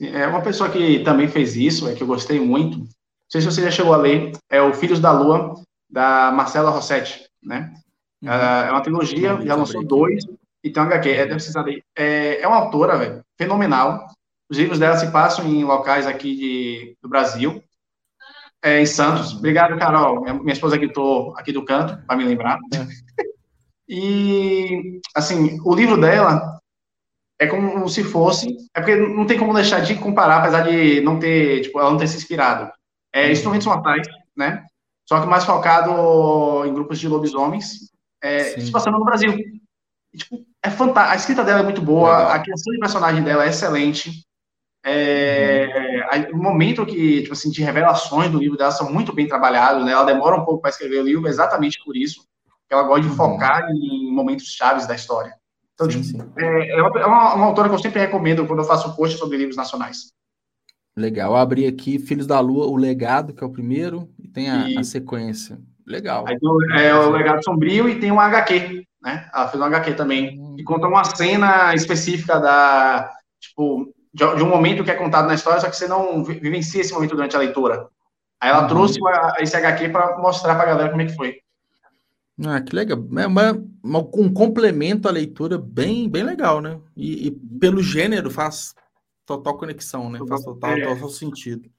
É uma pessoa que também fez isso, é que eu gostei muito, sei se você já chegou a ler, é o Filhos da Lua, da Marcela Rossetti, né? Uhum. É uma trilogia, já lançou dois, e tem um HQ, é, deve ser é, é uma autora, velho, fenomenal. Os livros dela se passam em locais aqui de, do Brasil, é, em Santos. Obrigado, Carol. Minha, esposa aqui, tô aqui do canto, para me lembrar. É. e, assim, o livro dela é como se fosse. É porque não tem como deixar de comparar, apesar de não ter, tipo, ela não ter se inspirado é, instrumentos mortais, né? Só que mais focado em grupos de lobisomens, é, se passando no Brasil. E, tipo, é fantástico. A escrita dela é muito boa, Legal. a criação de personagem dela é excelente. É, uhum. O momento que, tipo assim, de revelações do livro dela são muito bem trabalhados, né? Ela demora um pouco para escrever o livro exatamente por isso. Ela gosta de uhum. focar em momentos chaves da história. Então, sim, tipo, sim. É, é, uma, é uma, autora que eu sempre recomendo quando eu faço post sobre livros nacionais.
Legal. Eu abri aqui Filhos da Lua, o legado, que é o primeiro, e tem a, e... a sequência. Legal.
Aí é o legado sombrio e tem um HQ, né? Ela fez um HQ também. Hum. E conta uma cena específica da. Tipo, de, de, um momento que é contado na história, só que você não vivencia esse momento durante a leitura. Aí ela uhum. trouxe uma, esse HQ para mostrar para a galera como é que foi.
Ah, que legal. É uma, uma, um complemento à leitura bem, bem legal, né? E, e pelo gênero faz total conexão, né? Faz total, é. total sentido.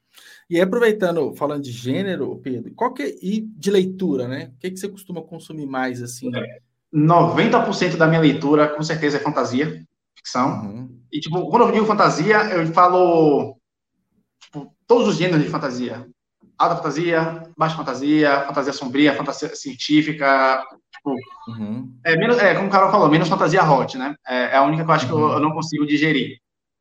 E aproveitando, falando de gênero, Pedro, qual que é, e de leitura, né? O que, que você costuma consumir mais, assim?
90% da minha leitura, com certeza, é fantasia, ficção. Uhum. E, tipo, quando eu digo fantasia, eu falo, tipo, todos os gêneros de fantasia. Alta fantasia, baixa fantasia, fantasia sombria, fantasia científica, tipo... Uhum. É, menos, é, como o Carol falou, menos fantasia hot, né? É, é a única que eu acho uhum. que eu, uhum. eu não consigo digerir.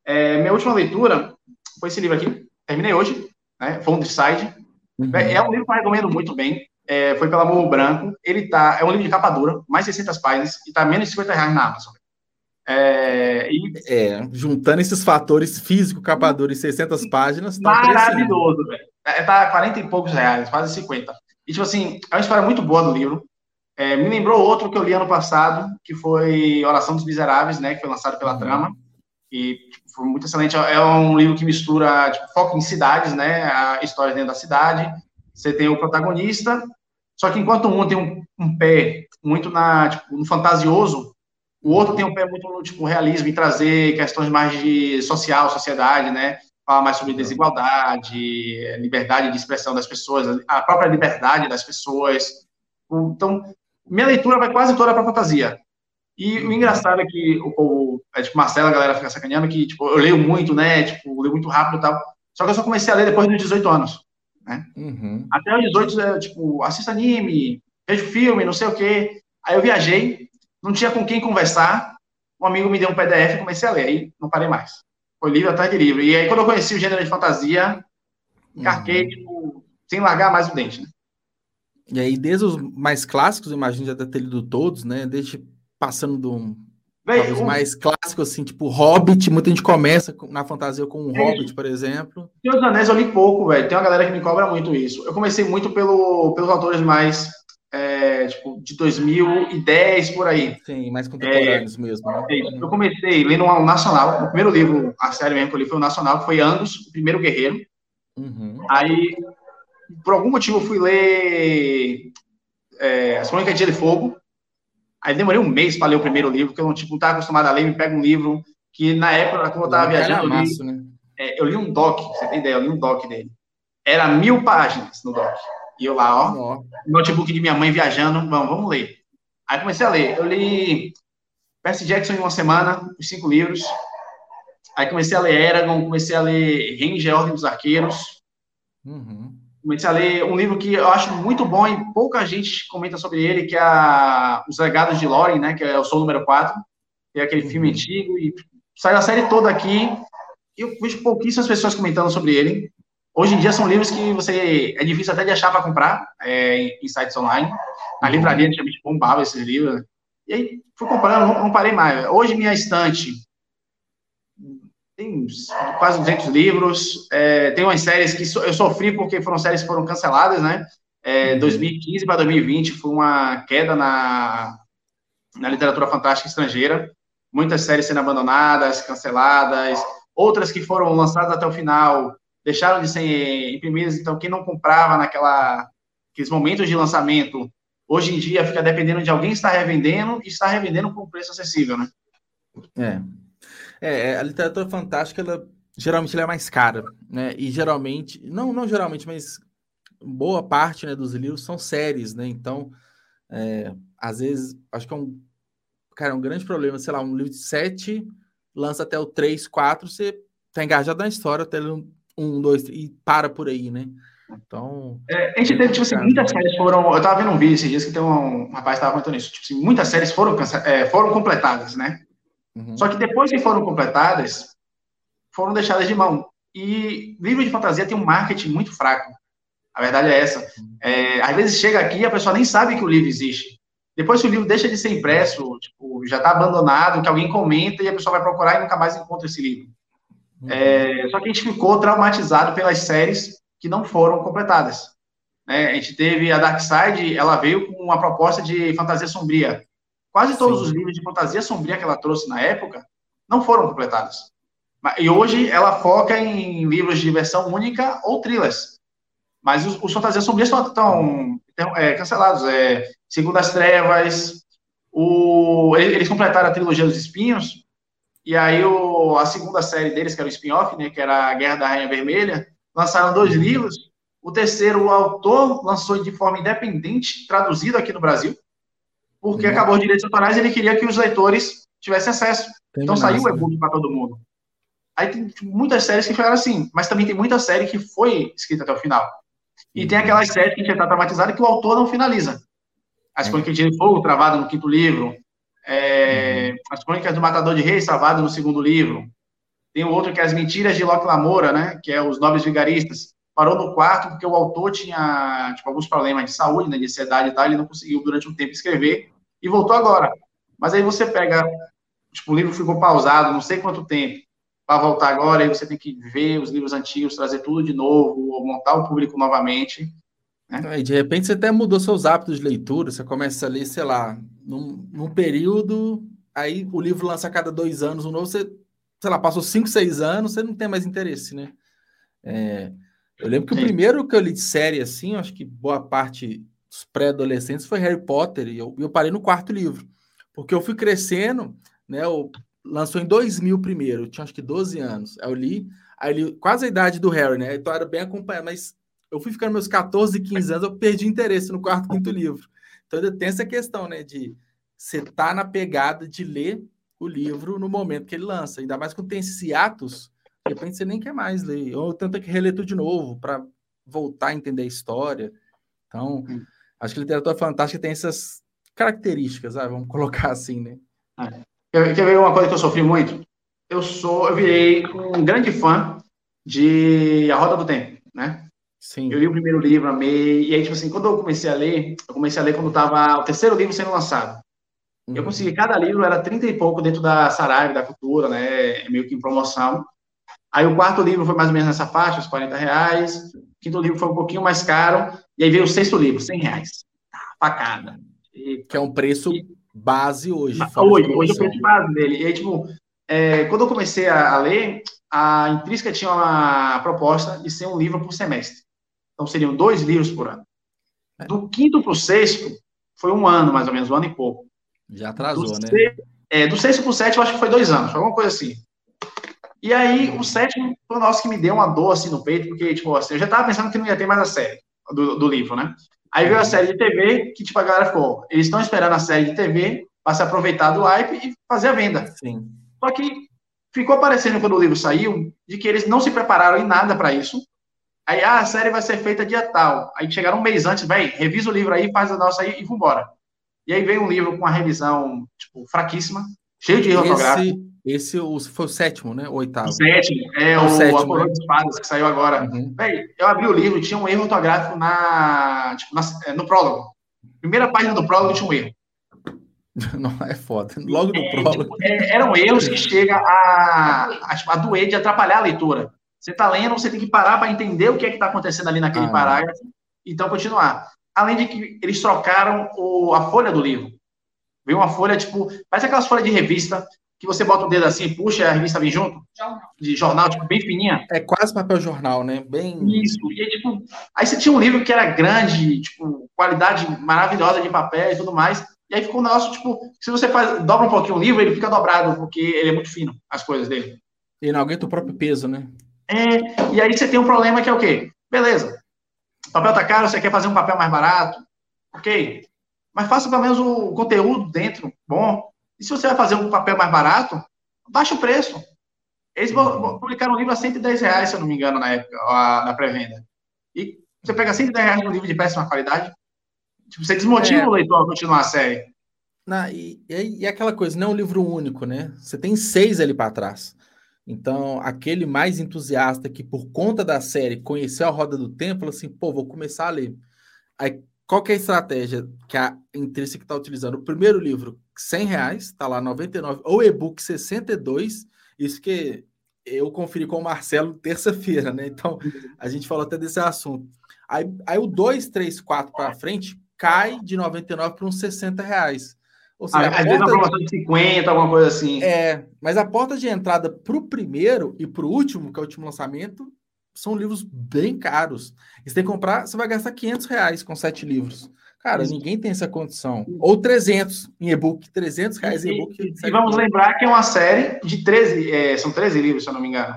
É, minha última leitura foi esse livro aqui, terminei hoje, né? Foundryside. Uhum. É, é um livro que eu recomendo muito bem. É, foi pela Morro Branco. Ele tá, é um livro de capa dura, mais de 600 páginas, e tá menos de 50 reais na Amazon.
É, e... é, juntando esses fatores físico, capa dura e 600 páginas,
tá maravilhoso, velho. É, tá 40 e poucos reais, quase 50. E, tipo assim, é uma história muito boa do livro. É, me lembrou outro que eu li ano passado, que foi Oração dos Miseráveis, né, que foi lançado pela uhum. Trama. E tipo, foi muito excelente. É um livro que mistura tipo, em cidades, né? A história dentro da cidade. Você tem o protagonista, só que enquanto um tem um, um pé muito na, tipo, no fantasioso, o outro tem um pé muito no tipo, realismo, em trazer questões mais de social, sociedade, né? Falar mais sobre desigualdade, liberdade de expressão das pessoas, a própria liberdade das pessoas. Então, minha leitura vai quase toda para fantasia. E o engraçado é que o povo, é, tipo, Marcelo, a galera fica sacaneando que, tipo, eu leio muito, né, tipo, eu leio muito rápido e tal, só que eu só comecei a ler depois dos 18 anos, né? Uhum. Até os 18, é, tipo, assisto anime, vejo filme, não sei o quê. Aí eu viajei, não tinha com quem conversar, um amigo me deu um PDF e comecei a ler, aí não parei mais. Foi livro atrás de livro. E aí, quando eu conheci o gênero de fantasia, encarquei, uhum. tipo, sem largar mais o dente, né?
E aí, desde os mais clássicos, imagino já ter lido todos, né? Desde passando de um Véi, mais clássico, assim, tipo Hobbit, muita gente começa na fantasia com um é. Hobbit, por exemplo.
Senhor dos Anéis eu li pouco, velho. Tem uma galera que me cobra muito isso. Eu comecei muito pelo, pelos autores mais é, tipo, de 2010 por aí.
Sim, mais contemporâneos é, mesmo. Né?
É eu comecei lendo um Nacional, o primeiro livro, a série mesmo que eu li foi o Nacional, que foi Angus, o primeiro guerreiro. Uhum. Aí, por algum motivo, eu fui ler é, As Crônicas de Gelo e Fogo. Aí demorei um mês para ler o primeiro livro, porque eu não tipo, estava acostumado a ler, me pega um livro que na época, quando eu estava viajando, eu li, né? é, eu li um doc, você tem ideia, eu li um doc dele. Era mil páginas no doc. E eu lá, ó, notebook de minha mãe viajando, vamos, vamos ler. Aí comecei a ler. Eu li Percy Jackson em uma semana, os cinco livros. Aí comecei a ler Eragon, comecei a ler Ranger, Ordem dos Arqueiros. Uhum. Comecei a ler um livro que eu acho muito bom e pouca gente comenta sobre ele, que é a, Os Legados de Loren, né, que é o Sol número 4, que é aquele uhum. filme antigo, e saiu a série toda aqui, e eu vejo pouquíssimas pessoas comentando sobre ele. Hoje em dia são livros que você é difícil até de achar para comprar é, em sites online. Na uhum. livraria antigamente bombava esses livros. E aí fui comprando, não, não parei mais. Hoje minha estante tem quase 200 livros. É, tem umas séries que so, eu sofri porque foram séries que foram canceladas, né? É, 2015 para 2020 foi uma queda na, na literatura fantástica estrangeira. Muitas séries sendo abandonadas, canceladas, outras que foram lançadas até o final deixaram de ser imprimidas, então quem não comprava naquela aqueles momentos de lançamento, hoje em dia fica dependendo de alguém estar revendendo e está revendendo por um preço acessível, né?
É. é. É, a literatura fantástica, ela geralmente ela é mais cara, né? E geralmente, não, não geralmente, mas boa parte né, dos livros são séries, né? Então, é, às vezes, acho que é um, cara, é um grande problema, sei lá, um livro de sete lança até o 3, 4, você tá engajado na história, até um, dois, e para por aí, né? Então.
É, a gente teve, tipo assim, muitas séries foram. Eu tava vendo um vídeo esses dias que tem um, um rapaz que tava comentando isso. Tipo assim, muitas séries foram, é, foram completadas, né? Uhum. Só que depois que foram completadas, foram deixadas de mão. E livro de fantasia tem um marketing muito fraco. A verdade é essa. Uhum. É, às vezes chega aqui e a pessoa nem sabe que o livro existe. Depois que o livro deixa de ser impresso, tipo, já está abandonado, que alguém comenta e a pessoa vai procurar e nunca mais encontra esse livro. Uhum. É, só que a gente ficou traumatizado pelas séries que não foram completadas. Né? A gente teve a Dark Side, ela veio com uma proposta de fantasia sombria. Quase todos Sim. os livros de fantasia sombria que ela trouxe na época não foram completados. E hoje ela foca em livros de versão única ou thrillers. Mas os, os fantasias sombrias estão, é, cancelados. É, Segundo as Trevas, o, eles completaram a trilogia dos Espinhos, e aí o, a segunda série deles, que era o spin-off, né, que era a Guerra da Rainha Vermelha, lançaram dois livros. O terceiro, o autor lançou de forma independente, traduzido aqui no Brasil, porque uhum. acabou os direitos autorais e ele queria que os leitores tivessem acesso. Tem então saiu o e-book para todo mundo. Aí tem muitas séries que ficaram assim, mas também tem muita série que foi escrita até o final. E tem aquelas séries que já está traumatizado que o autor não finaliza. As é. Crônicas de Fogo, travada no quinto livro. É, uhum. As Crônicas do Matador de Reis, travada no segundo livro. Tem o outro que é As Mentiras de Locke Lamora, né? Que é Os Nobres Vigaristas. Parou no quarto porque o autor tinha tipo, alguns problemas de saúde, né, de ansiedade e tal, ele não conseguiu durante um tempo escrever e voltou agora. Mas aí você pega, tipo, o livro ficou pausado não sei quanto tempo para voltar agora, aí você tem que ver os livros antigos, trazer tudo de novo, montar o público novamente.
Né? de repente você até mudou seus hábitos de leitura, você começa a ler, sei lá, num, num período, aí o livro lança a cada dois anos um novo, você, sei lá, passou cinco, seis anos, você não tem mais interesse, né? É, eu lembro que Sim. o primeiro que eu li de série, assim, acho que boa parte dos pré-adolescentes foi Harry Potter, e eu, eu parei no quarto livro, porque eu fui crescendo, né? Eu, lançou em 2000 primeiro, eu tinha acho que 12 anos, aí eu li, aí li quase a idade do Harry, né? Então era bem acompanhado, mas eu fui ficando meus 14, 15 anos, eu perdi interesse no quarto, quinto livro. Então tem essa questão, né, de você tá na pegada de ler o livro no momento que ele lança, ainda mais quando tem esses hiatos, de repente você nem quer mais ler, ou tenta que reler tudo de novo para voltar a entender a história. Então, hum. Acho que literatura fantástica tem essas características, ah, vamos colocar assim, né?
É. Quer, quer ver uma coisa que eu sofri muito? Eu sou, eu virei um grande fã de A Roda do Tempo, né? Sim. Eu li o primeiro livro, amei. E aí, tipo assim, quando eu comecei a ler, eu comecei a ler quando estava o terceiro livro sendo lançado. Uhum. Eu consegui, cada livro era 30 e pouco dentro da Saraiva, da Cultura, né? Meio que em promoção. Aí o quarto livro foi mais ou menos nessa faixa, os 40 reais. O quinto livro foi um pouquinho mais caro. E aí veio o sexto livro, 100 reais. Tá, facada.
E, que é um preço e, base hoje.
Hoje, hoje é o preço base dele. E aí, tipo, é, quando eu comecei a, a, ler, a Intrínseca tinha uma proposta de ser um livro por semestre. Então, seriam dois livros por ano. É. Do quinto para o sexto, foi um ano, mais ou menos, um ano e pouco.
Já atrasou, do né?
Sexto, é, do sexto para o sétimo, acho que foi dois anos, alguma coisa assim. E aí, o sétimo foi o nosso que me deu uma dor assim no peito, porque, tipo, assim, eu já tava pensando que não ia ter mais a série do, do livro, né? Aí veio a uhum. série de TV, que, tipo, a galera ficou, eles estão esperando a série de TV para se aproveitar do hype e fazer a venda.
Sim.
Só que ficou aparecendo quando o livro saiu, de que eles não se prepararam em nada para isso. Aí, ah, a série vai ser feita dia tal. Aí chegaram um mês antes, vai, revisa o livro aí, faz a nossa aí e vambora. E aí veio um livro com uma revisão, tipo, fraquíssima, cheio de erro ortográfico.
Esse foi o sétimo, né? O oitavo.
O sétimo, é o, o sétimo, a Coroa né? de Espadas, que saiu agora. Uhum. Véi, eu abri o livro, tinha um erro ortográfico na, tipo, na, é, no prólogo. Primeira página do prólogo tinha um erro.
Não, é foda. Logo no é, prólogo. Tipo,
é, eram erros que chegam a, a, a doer de atrapalhar a leitura. Você está lendo, você tem que parar para entender o que é que está acontecendo ali naquele ah, parágrafo, então continuar. Além de que eles trocaram o, a folha do livro. Veio uma folha, tipo, parece aquelas folhas de revista que você bota o dedo assim e puxa e a revista vem junto? Jornal. De jornal, tipo, bem fininha.
É quase papel jornal, né? Bem.
Isso. E aí, tipo, aí você tinha um livro que era grande, tipo, qualidade maravilhosa de papel e tudo mais. E aí ficou um negócio, tipo, se você faz, dobra um pouquinho o livro, ele fica dobrado, porque ele é muito fino, as coisas dele.
E não aguenta o próprio peso, né?
É, e aí você tem um problema que é o quê? Beleza. O papel tá caro, você quer fazer um papel mais barato? Ok. Mas faça pelo menos o conteúdo dentro, bom. E se você vai fazer um papel mais barato, baixa o preço. Eles uhum. publicaram um livro a 110 reais, se eu não me engano, na época, na pré-venda. E você pega 110 reais num livro de péssima qualidade, tipo, você desmotiva é. o leitor a continuar a série.
Na, e, e, e, aquela coisa, não é um livro único, né? Você tem seis ali para trás. Então, aquele mais entusiasta que, por conta da série, conheceu a Roda do Tempo, falou assim: pô, vou começar a ler. Aí, qual que é a estratégia que a Intrínseca está utilizando? O primeiro livro, 100 reais, está lá 99, ou e-book 62, isso que eu conferi com o Marcelo terça-feira, né? Então, a gente falou até desse assunto. Aí, aí o 2, 3, 4 para frente cai de 99 para uns 60 reais.
Ou seja, Às vezes a promoção de 50, alguma coisa assim.
É, mas a porta de entrada para o primeiro e para o último, que é o último lançamento, são livros bem caros. E você tem que comprar, você vai gastar 500 reais com sete livros. Cara, ninguém tem essa condição. Ou 300 em e-book, 300 reais em e-book.
E, e vamos lembrar que é uma série de 13, é, são 13 livros, se eu não me engano.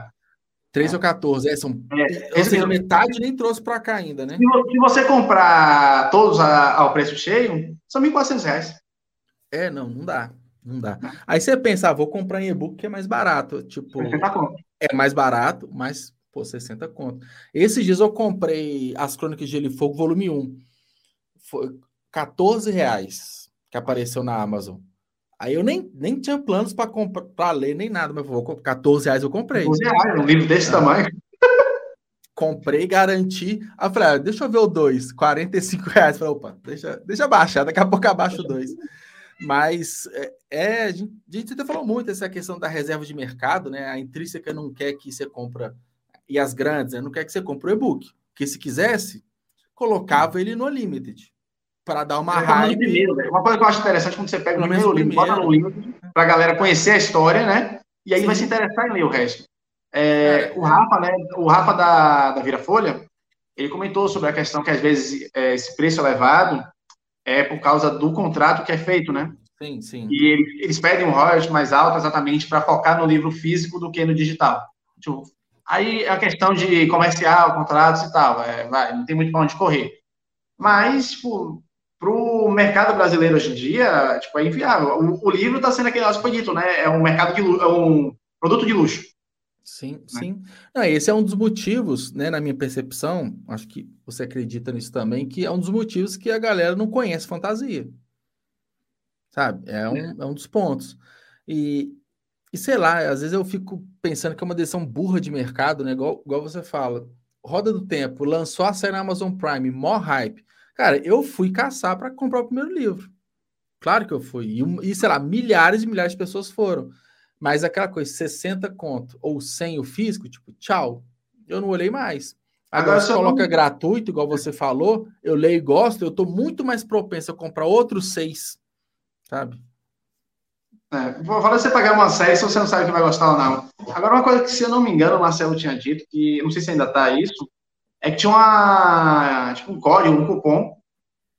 13 é. ou 14, é, são, é, ou seja, metade nem trouxe para cá ainda, né?
Se você comprar todos a, ao preço cheio, são 1.400 reais.
É, não, não dá. Não dá. Aí você pensa, ah, vou comprar em e-book que é mais barato. Tipo, é mais barato, mas, pô, 60 conto. Esses dias eu comprei As Crônicas de Gelo e Fogo, volume 1 foi 14 reais que apareceu na Amazon. Aí eu nem, nem tinha planos para ler nem nada, mas vou 14 reais eu comprei. 14
reais, um livro desse ah. tamanho.
Comprei, garanti. Aí eu falei, ah, deixa eu ver o 2, 45 reais. Falei, opa, deixa, deixa baixar, daqui a pouco abaixo o 2. Mas é, é, a, gente, a gente até falou muito essa questão da reserva de mercado, né? A intrínseca não quer que você compra, e as grandes, né? não quer que você compre o e-book. Porque se quisesse, colocava ele no Limited para dar uma é, hype.
Primeiro, uma coisa que eu acho interessante quando você pega o primeiro livro, bota no livro, para a galera conhecer a história, né? E aí Sim. vai se interessar em ler o resto. É, é, o Rafa, né? O Rafa da, da Vira-Folha, ele comentou sobre a questão que às vezes é, esse preço elevado é por causa do contrato que é feito, né?
Sim, sim.
E eles, eles pedem um royalty mais alto exatamente para focar no livro físico do que no digital. Tipo, aí a questão de comercial, contratos e tal, é, vai, não tem muito para onde correr. Mas, tipo, para o mercado brasileiro hoje em dia, tipo, é inviável. O, o livro está sendo aquele negócio que foi dito, né? É um mercado de é um produto de luxo.
Sim, né? sim. Não, esse é um dos motivos, né, na minha percepção, acho que você acredita nisso também, que é um dos motivos que a galera não conhece fantasia. Sabe? É um, é. é um dos pontos. E, e sei lá, às vezes eu fico pensando que é uma decisão burra de mercado, né? Igual, igual você fala. Roda do Tempo lançou a série na Amazon Prime, more hype. Cara, eu fui caçar para comprar o primeiro livro. Claro que eu fui. E, sei lá, milhares e milhares de pessoas foram. Mas aquela coisa, 60 conto ou 100 o físico, tipo, tchau. Eu não olhei mais. Agora, Agora se coloca não... gratuito, igual você falou, eu leio e gosto, eu estou muito mais propenso a comprar outros seis, sabe?
É, fala você pagar uma série se você não sabe que vai gostar ou não. Agora, uma coisa que, se eu não me engano, o Marcelo tinha dito, que não sei se ainda tá isso, é que tinha uma, tipo, um código, um cupom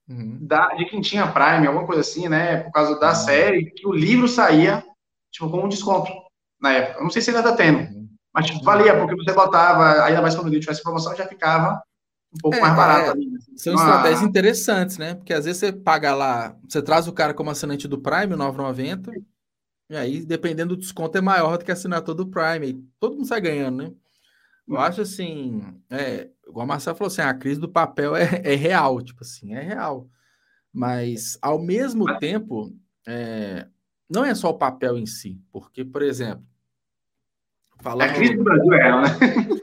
uhum. da, de quem tinha Prime, alguma coisa assim, né? Por causa da uhum. série, que o livro saía, tipo, com um desconto na época. Eu não sei se ainda tá tendo. Uhum. Mas, tipo, valia, porque você botava, ainda mais quando o livro tivesse promoção, já ficava um pouco é, mais barato. É, ali,
né? São uma... estratégias interessantes, né? Porque às vezes você paga lá, você traz o cara como assinante do Prime, 9,90, e aí, dependendo do desconto, é maior do que a assinatura do Prime. E todo mundo sai ganhando, né? Eu acho assim, é, igual a Marcelo falou assim, a crise do papel é, é real, tipo assim, é real. Mas, ao mesmo tempo, é, não é só o papel em si, porque, por exemplo,
falando... A crise do Brasil é real, né?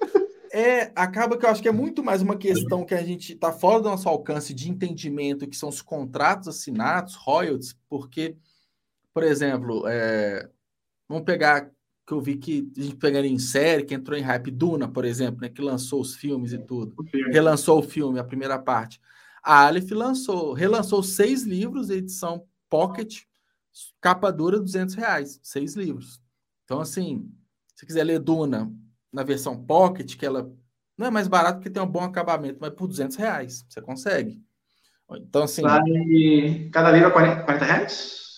É, acaba que eu acho que é muito mais uma questão que a gente está fora do nosso alcance de entendimento, que são os contratos assinados, royalties, porque, por exemplo, é, vamos pegar que eu vi que a gente pegando em série, que entrou em hype, Duna, por exemplo, né, que lançou os filmes e tudo, relançou o filme, a primeira parte. A Aleph lançou, relançou seis livros, edição Pocket, capa dura, 200 reais, seis livros. Então, assim, se quiser ler Duna na versão Pocket, que ela não é mais barato porque tem um bom acabamento, mas por 200 reais você consegue. Então, assim.
Vale cada livro 40, 40 reais?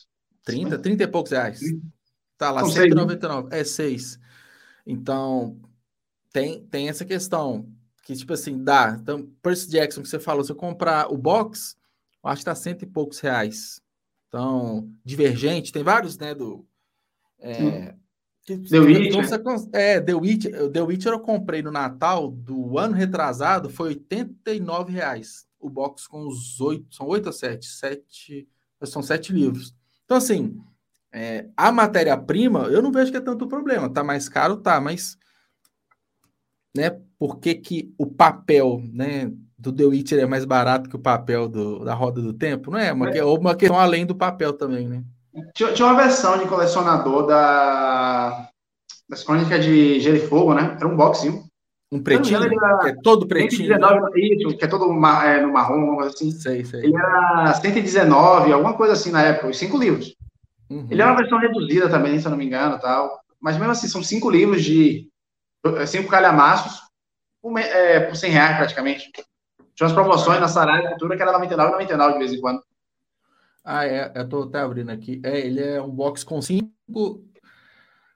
30, 30 e poucos reais. Tá lá, Não 199. Sei. É, 6. Então, tem, tem essa questão. Que, tipo assim, dá. Então, Percy Jackson, que você falou, se eu comprar o box, eu acho que tá cento e poucos reais. Então, Divergente, tem vários, né, do... É,
que, The Witcher.
É, The Witcher, The Witcher eu comprei no Natal do ano retrasado, foi 89 reais. O box com os oito, são oito ou sete? Sete, são sete livros. Então, assim, é, a matéria-prima, eu não vejo que é tanto problema. Tá mais caro, tá, mas né, por que, que o papel né, do The Witcher é mais barato que o papel do, da Roda do Tempo? Não é? Uma, é. uma questão além do papel também, né?
Tinha, tinha uma versão de colecionador da das crônicas de Gelo e Fogo, né? Era um boxinho.
Um pretinho? Era, que é todo pretinho.
119, né? isso, que é todo é, no marrom, assim.
Sei, sei.
Ele era 119, alguma coisa assim na época, os cinco livros. Uhum. Ele é uma versão reduzida também, se eu não me engano, tal. Mas mesmo assim, são cinco livros de cinco calhamaços por, é, por 100 reais praticamente. Tinha umas promoções na Saraiva Cultura que era 99 99 de vez em quando.
Ah, é. Eu tô até abrindo aqui. É, ele é um box com cinco.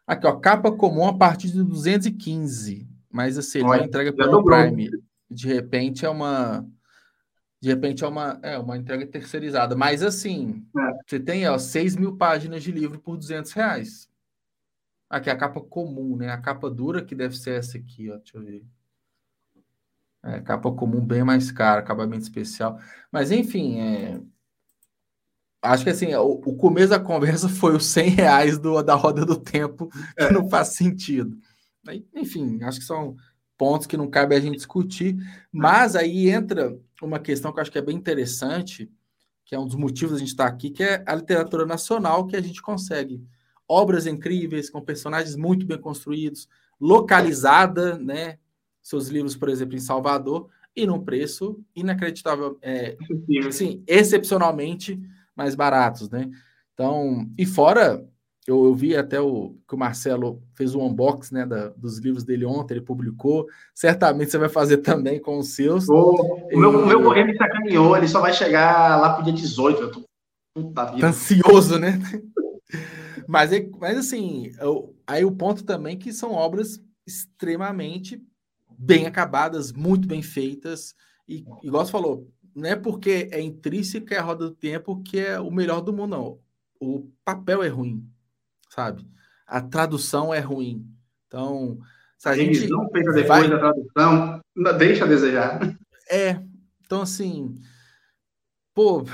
Aqui, ó. Capa comum a partir de 215. Mas assim, ele Olha, não entrega pelo Prime. De repente é uma de repente é uma, é uma entrega terceirizada. Mas assim, é. você tem ó, 6 mil páginas de livro por 200 reais. Aqui é a capa comum, né? A capa dura que deve ser essa aqui, ó. Deixa eu ver. É, capa comum bem mais cara, acabamento especial. Mas enfim, é... acho que assim, o, o, começo da conversa foi os 100 reais do, da roda do tempo, que é. não faz sentido. Enfim, acho que são pontos que não cabe a gente discutir, mas aí entra uma questão que eu acho que é bem interessante, que é um dos motivos da gente estar aqui, que é a literatura nacional que a gente consegue. Obras incríveis, com personagens muito bem construídos, localizada, né? Seus livros, por exemplo, em Salvador, e num preço inacreditável, é, assim, excepcionalmente mais baratos, né? Então, e fora eu, eu, vi até o que o Marcelo fez o unboxing né, da, dos livros dele ontem, ele publicou. Certamente você vai fazer também com os seus.
Oh, e... O meu, o meu correio me sacaneou, ele só vai chegar lá pro dia 18. Eu tô
puta vida. Tá ansioso, né? mas, mas assim, eu, aí o ponto também que são obras extremamente bem acabadas, muito bem feitas. E, igual você falou, não é porque é intrínseca a roda do tempo que é o melhor do mundo, não. O papel é ruim sabe? A tradução é ruim. Então,
se a, a gente. Não feita depois vai... da tradução, deixa a desejar.
É. Então, assim. Pô, o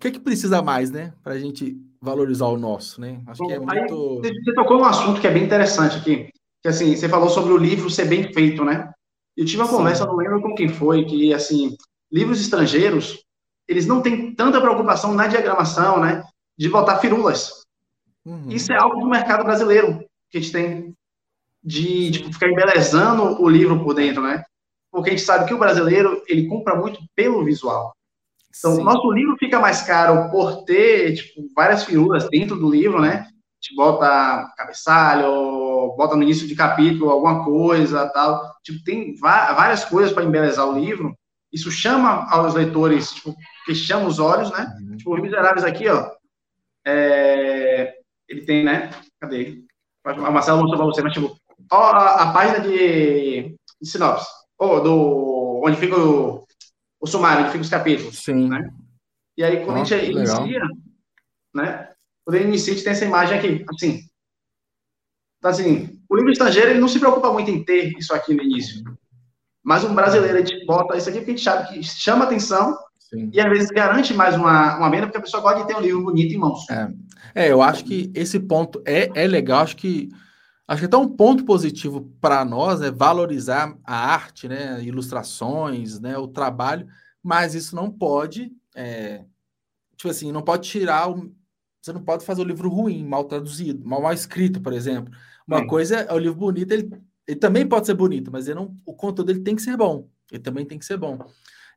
que, que precisa mais, né? Para a gente valorizar o nosso, né?
Acho Bom, que é muito. Aí, você tocou um assunto que é bem interessante aqui. Que assim, você falou sobre o livro ser bem feito, né? Eu tive uma Sim. conversa, não lembro com quem foi, que assim, livros estrangeiros, eles não têm tanta preocupação na diagramação, né? De botar firulas. Uhum. Isso é algo do mercado brasileiro que a gente tem de ficar embelezando o livro por dentro, né? porque a gente sabe que o brasileiro, ele compra muito pelo visual. Então, Sim. nosso livro fica mais caro por ter, tipo, várias figuras dentro do livro, né? A gente bota cabeçalho, bota no início de capítulo alguma coisa, tal. Tipo, tem várias coisas para embelezar o livro. Isso chama aos leitores, tipo, que chama os olhos, né? Uhum. Tipo, Os Miseráveis aqui, ó. É... Ele tem, né? Cadê? A Marcela mostrou para você, mas tipo, ó, a, a página de, de sinopse, ou do onde fica o, o sumário, onde fica os capítulos.
Sim.
Né? E aí, quando Nossa, a gente inicia, né? Quando ele inicia, a gente tem essa imagem aqui, assim. Então, assim, o livro estrangeiro, ele não se preocupa muito em ter isso aqui no início. Mas um brasileiro, a gente bota isso aqui porque a gente sabe que chama atenção Sim. e às vezes garante mais uma, uma venda, porque a pessoa gosta de ter um livro bonito em mãos.
É, é eu acho que esse ponto é, é legal, acho que Acho que até um ponto positivo para nós é valorizar a arte, né, ilustrações, né, o trabalho, mas isso não pode, é, tipo assim, não pode tirar o, você não pode fazer o livro ruim, mal traduzido, mal, mal escrito, por exemplo. Uma coisa é o livro bonito, ele, ele também pode ser bonito, mas ele não, o conteúdo dele tem que ser bom. Ele também tem que ser bom.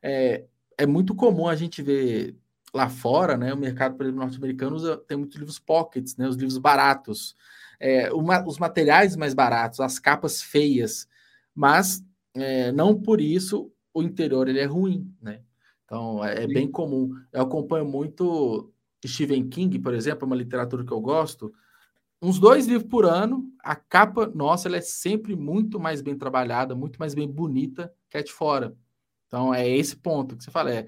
É, é muito comum a gente ver lá fora, né, o mercado norte-americano tem muitos livros pockets, né, os livros baratos é, uma, os materiais mais baratos, as capas feias, mas é, não por isso o interior ele é ruim, né? Então é, é bem comum. Eu acompanho muito Stephen King, por exemplo, uma literatura que eu gosto. Uns dois livros por ano, a capa, nossa, ela é sempre muito mais bem trabalhada, muito mais bem bonita que a de fora. Então é esse ponto que você fala, é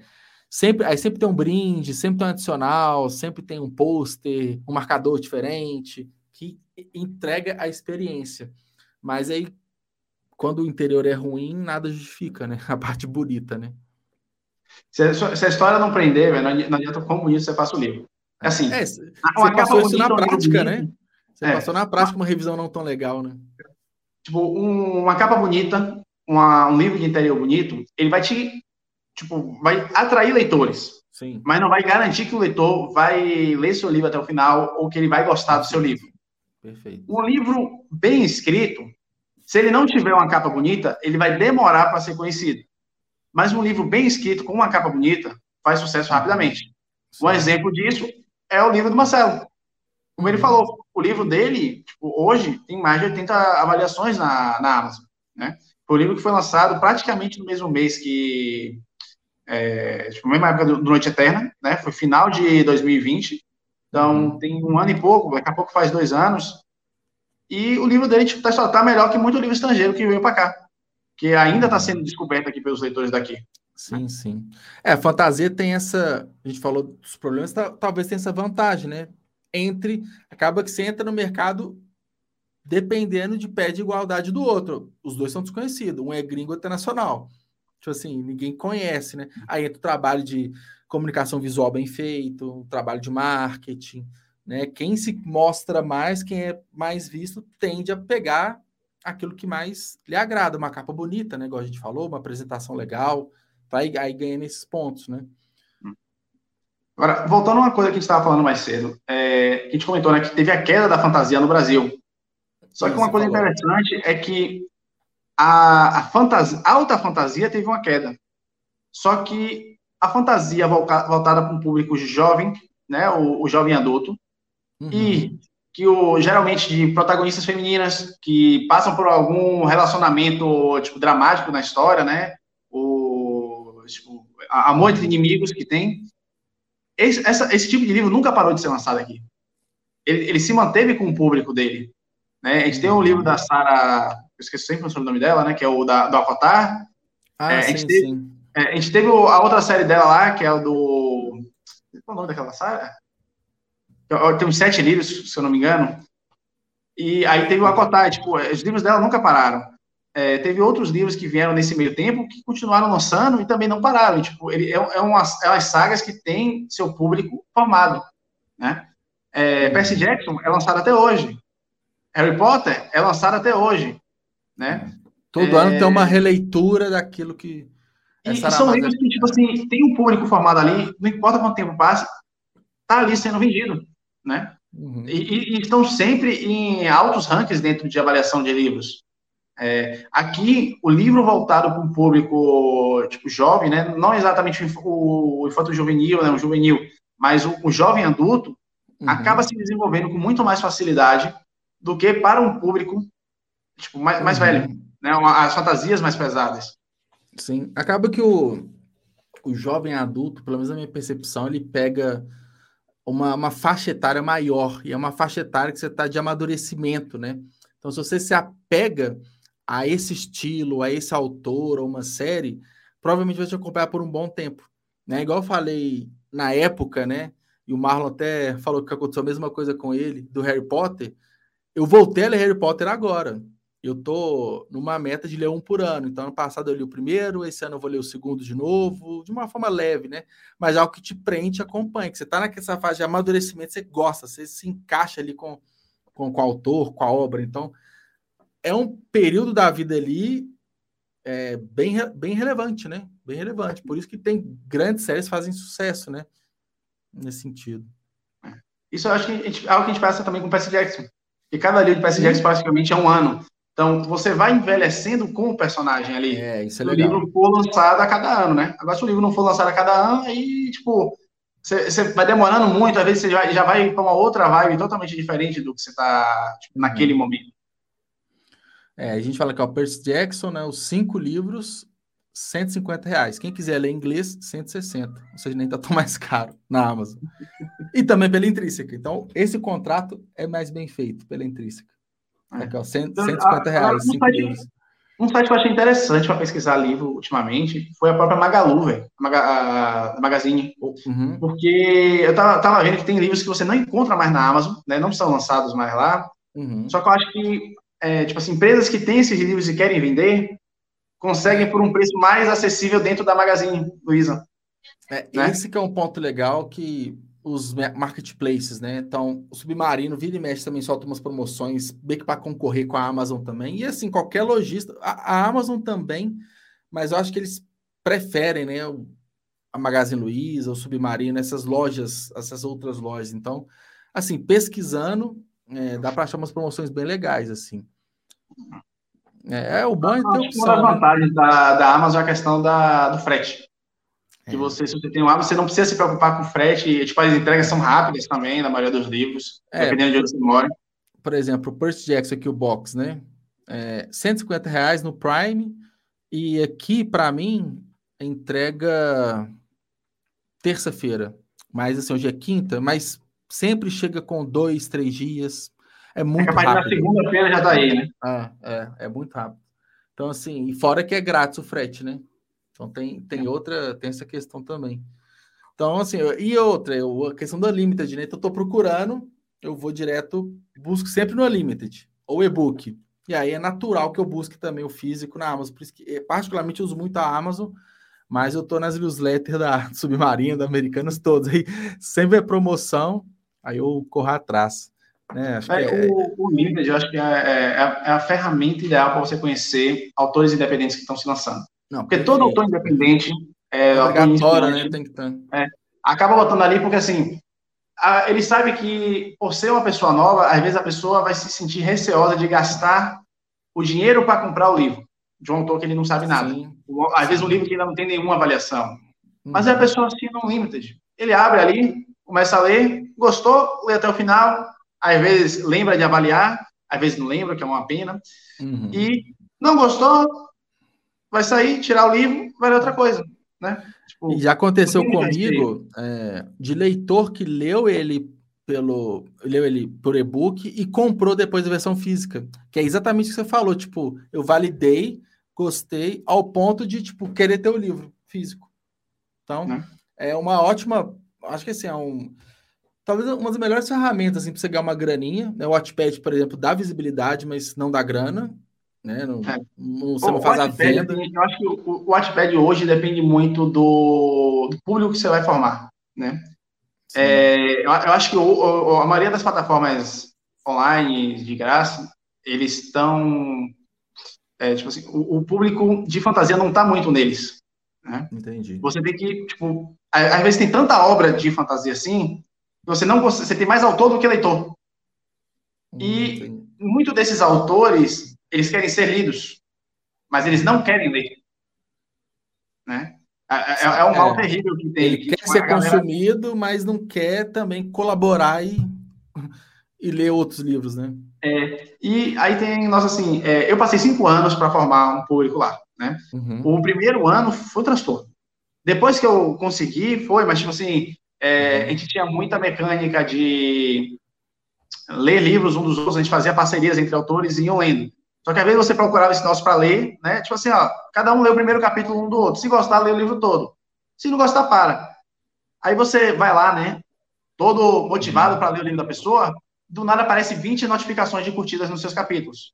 sempre, aí sempre tem um brinde, sempre tem um adicional, sempre tem um pôster, um marcador diferente, que entrega a experiência. Mas aí, quando o interior é ruim, nada justifica, né? A parte bonita, né?
Se a, se a história não prender, velho, não adianta como isso você faça o livro. É assim,
é, você passou isso na prática, né? Você é. passou na prática uma revisão não tão legal, né?
Tipo, um, uma capa bonita, uma, um livro de interior bonito, ele vai te, tipo, vai atrair leitores.
Sim.
Mas não vai garantir que o leitor vai ler seu livro até o final ou que ele vai gostar do seu livro.
Perfeito.
Um livro bem escrito, se ele não tiver uma capa bonita, ele vai demorar para ser conhecido. Mas um livro bem escrito, com uma capa bonita, faz sucesso rapidamente. Sim. Um exemplo disso é o livro do Marcelo. Como ele uhum. falou, o livro dele, tipo, hoje, tem mais de 80 avaliações na, na Amazon. Né? Foi um livro que foi lançado praticamente no mesmo mês que. É, tipo, mesma época do, do Noite Eterna, né? Foi final de 2020. Então, uhum. tem um ano e pouco, daqui a pouco faz dois anos. E o livro dele tipo, tá, tá melhor que muito livro estrangeiro que veio para cá, que ainda está sendo descoberto aqui pelos leitores daqui.
Sim, sim. É, a fantasia tem essa. A gente falou dos problemas, tá, talvez tenha essa vantagem, né? Entre. Acaba que você entra no mercado dependendo de pé de igualdade do outro. Os dois são desconhecidos. Um é gringo, outro é nacional. Tipo assim, ninguém conhece, né? Aí entra o trabalho de comunicação visual bem feito, um trabalho de marketing, né? Quem se mostra mais, quem é mais visto, tende a pegar aquilo que mais lhe agrada, uma capa bonita, né? Igual a gente falou, uma apresentação legal, vai aí ganha nesses pontos, né?
Agora, voltando a uma coisa que a gente estava falando mais cedo, é, que a gente comentou, né, que teve a queda da fantasia no Brasil. Só que uma coisa interessante é que a, a, fantasia, a alta fantasia teve uma queda. Só que a fantasia voltada para um público jovem, né, o, o jovem adulto, uhum. e que o, geralmente de protagonistas femininas que passam por algum relacionamento tipo dramático na história, né, o tipo, amor entre inimigos que tem. Esse, essa, esse tipo de livro nunca parou de ser lançado aqui. Ele, ele se manteve com o público dele. Né? A gente tem um livro da Sara, eu esqueci sempre o nome dela, né, que é o da, do Avatar.
Ah, é, sim, a gente teve, sim
é, a gente teve a outra série dela lá, que é o do. Qual é o nome daquela série? Tem uns sete livros, se eu não me engano. E aí teve o Acotai, tipo, os livros dela nunca pararam. É, teve outros livros que vieram nesse meio tempo que continuaram lançando e também não pararam. Tipo, ele é, é, umas, é umas sagas que tem seu público formado, né? É, Percy Jackson é lançado até hoje. Harry Potter é lançado até hoje, né?
Todo é... ano tem uma releitura daquilo que
e, são livros que, tipo assim, tem um público formado ali, não importa quanto tempo passa, tá ali sendo vendido, né? Uhum. E, e, e, estão sempre em altos rankings dentro de avaliação de livros. É, aqui, o livro voltado para um público tipo jovem, né, não exatamente o, o infanto juvenil, né, o juvenil, mas o, o jovem adulto, uhum. acaba se desenvolvendo com muito mais facilidade do que para um público tipo, mais, mais uhum. velho, né, as fantasias mais pesadas.
Sim, acaba que o, o jovem adulto, pelo menos na minha percepção, ele pega uma, uma faixa etária maior, e é uma faixa etária que você está de amadurecimento, né? Então, se você se apega a esse estilo, a esse autor ou uma série, provavelmente vai te acompanhar por um bom tempo. Né? Igual eu falei na época, né? E o Marlon até falou que aconteceu a mesma coisa com ele, do Harry Potter. Eu voltei a ler Harry Potter agora eu tô numa meta de ler um por ano. Então, ano passado eu li o primeiro, esse ano eu vou ler o segundo de novo, de uma forma leve, né? Mas é algo que te prende, acompanha, que você tá naquela fase de amadurecimento, você gosta, você se encaixa ali com, com, com o autor, com a obra. Então, é um período da vida ali é, bem, bem relevante, né? Bem relevante. Por isso que tem grandes séries que fazem sucesso, né? Nesse sentido.
Isso eu acho que a gente, é algo que a gente passa também com o Percy Jackson. E cada livro de Percy Jackson praticamente é um ano. Então, você vai envelhecendo com o personagem ali.
É, isso é legal.
O livro for lançado a cada ano, né? Agora, se o livro não for lançado a cada ano, aí, tipo, você vai demorando muito, às vezes você já, já vai para uma outra vibe totalmente diferente do que você está tipo, naquele é. momento.
É, a gente fala que é o Percy Jackson, né? Os cinco livros, 150 reais. Quem quiser ler inglês, 160. Ou seja, nem tá tão mais caro na Amazon. e também pela intrínseca. Então, esse contrato é mais bem feito pela intrínseca. É. Aqui, ó, 100, 150 reais, um site,
um site que eu achei interessante para pesquisar livro ultimamente foi a própria Magalu, velho. A, Magazine. Uhum. Porque eu tava, tava vendo que tem livros que você não encontra mais na Amazon, né? Não são lançados mais lá. Uhum. Só que eu acho que, é, tipo assim, empresas que têm esses livros e querem vender, conseguem por um preço mais acessível dentro da Magazine Luiza.
É, né? Esse que é um ponto legal que os marketplaces, né? Então, o Submarino, Vira e Mexe também solta umas promoções, bem que para concorrer com a Amazon também. E assim, qualquer lojista, a, a, Amazon também, mas eu acho que eles preferem, né? A Magazine Luiza, o Submarino, essas lojas, essas outras lojas. Então, assim, pesquisando, é, dá para achar umas promoções bem legais, assim. É, é o bom é ter opção. Uma
né? vantagens da, da Amazon é a questão da, do frete. Que você, se você tem um hábito, você não precisa se preocupar com frete. Tipo, as entregas são rápidas também, na maioria dos livros, é, dependendo de onde você mora.
Por exemplo, o Percy Jackson aqui, o box, né? É, 150 reais no Prime. E aqui, para mim, entrega terça-feira. Mas assim, hoje é quinta, mas sempre chega com dois, três dias. É muito é rápido.
na segunda-feira já tá aí, né?
É, é, é muito rápido. Então, assim, e fora que é grátis o frete, né? Então tem, tem outra, tem essa questão também. Então, assim, e outra, eu, a questão da Limited, né? Então, eu tô procurando, eu vou direto, busco sempre no Unlimited, ou e-book. E aí é natural que eu busque também o físico na Amazon. Por isso que, eh, particularmente, eu uso muito a Amazon, mas eu tô nas newsletters da Submarina, da Americanas, todos. Aí sempre é promoção, aí eu corro atrás. Né?
Acho é, é... O, o Limited, eu acho que é, é, é é a ferramenta ideal para você conhecer autores independentes que estão se lançando. Não, porque todo autor independente é
obrigatório, né? Tem que ter.
É, acaba botando ali porque assim a, ele sabe que por ser uma pessoa nova, às vezes a pessoa vai se sentir receosa de gastar o dinheiro para comprar o livro de um autor que ele não sabe nada. Sim. Às vezes um livro que ainda não tem nenhuma avaliação. Mas é a pessoa assim no limited. Ele abre ali, começa a ler, gostou, lê até o final, às vezes lembra de avaliar, às vezes não lembra, que é uma pena. Uhum. E não gostou, vai sair, tirar o livro, vai ler outra coisa, né?
Tipo, e já aconteceu comigo é, de leitor que leu ele pelo leu ele por e-book e comprou depois a versão física, que é exatamente o que você falou, tipo, eu validei, gostei ao ponto de tipo querer ter o livro físico. Então, é, é uma ótima, acho que assim, é um talvez uma das melhores ferramentas assim, para você ganhar uma graninha. Né? O Watchpad, por exemplo, dá visibilidade, mas não dá grana né? Não, é. você não faz a venda.
Eu acho que o, Watchpad hoje depende muito do, do, público que você vai formar, né? É, eu, eu, acho que o, o, a maioria das plataformas online de graça, eles estão é, tipo assim, o, o, público de fantasia não está muito neles. Né?
Entendi.
Você tem que, tipo, às vezes tem tanta obra de fantasia assim, você não você tem mais autor do que leitor. E hum, muito desses autores eles querem ser lidos, mas eles não querem ler. Né? É, é, é um mal é. terrível que tem.
Ele que, quer tipo, ser galera... consumido, mas não quer também colaborar e, e ler outros livros, né?
É, e aí tem, nossa, assim, é, eu passei cinco anos para formar um público lá, né? Uhum. O primeiro ano foi transtorno. Depois que eu consegui, foi, mas, tipo assim, é, uhum. a gente tinha muita mecânica de ler livros um dos outros, a gente fazia parcerias entre autores e iam lendo. Só que às vezes você procurava esse nosso para ler, né? Tipo assim, ó, cada um lê o primeiro capítulo um do outro. Se gostar, lê o livro todo. Se não gostar, para. Aí você vai lá, né? Todo motivado para ler o livro da pessoa, do nada aparece 20 notificações de curtidas nos seus capítulos.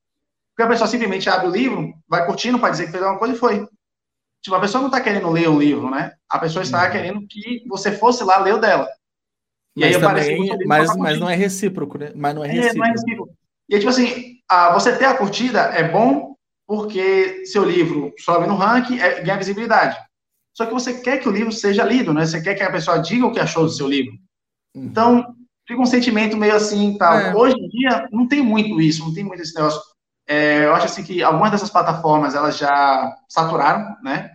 Porque a pessoa simplesmente abre o livro, vai curtindo para dizer que fez alguma coisa e foi. Tipo, a pessoa não está querendo ler o livro, né? A pessoa está uhum. querendo que você fosse lá ler o dela.
E mas aí também, mas, mas não é recíproco, né? Mas não é recíproco. É, não é recíproco.
E aí, tipo assim, a, você ter a curtida é bom porque seu livro sobe no ranking, é, ganha visibilidade. Só que você quer que o livro seja lido, né? Você quer que a pessoa diga o que achou do seu livro. Uhum. Então, fica um sentimento meio assim, tal. É. Hoje em dia, não tem muito isso, não tem muito esse negócio. É, eu acho assim que algumas dessas plataformas, elas já saturaram, né?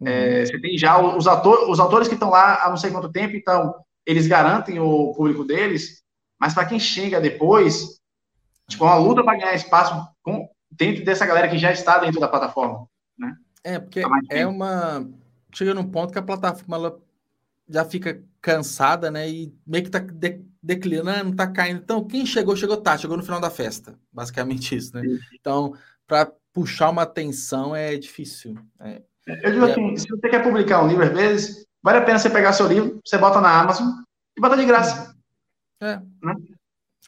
Uhum. É, você tem já os, ator, os autores que estão lá há não sei quanto tempo, então eles garantem o público deles, mas para quem chega depois, Tipo, uma luta para ganhar espaço com, dentro dessa galera que já está dentro da plataforma, né?
É, porque é uma... Chega num ponto que a plataforma ela já fica cansada, né? E meio que tá de, declinando, tá caindo. Então, quem chegou, chegou tá, chegou no final da festa. Basicamente isso, né? Então, para puxar uma atenção é difícil. É,
eu digo é... assim, se você quer publicar um livro, às vezes, vale a pena você pegar seu livro, você bota na Amazon e bota de graça.
É. Né?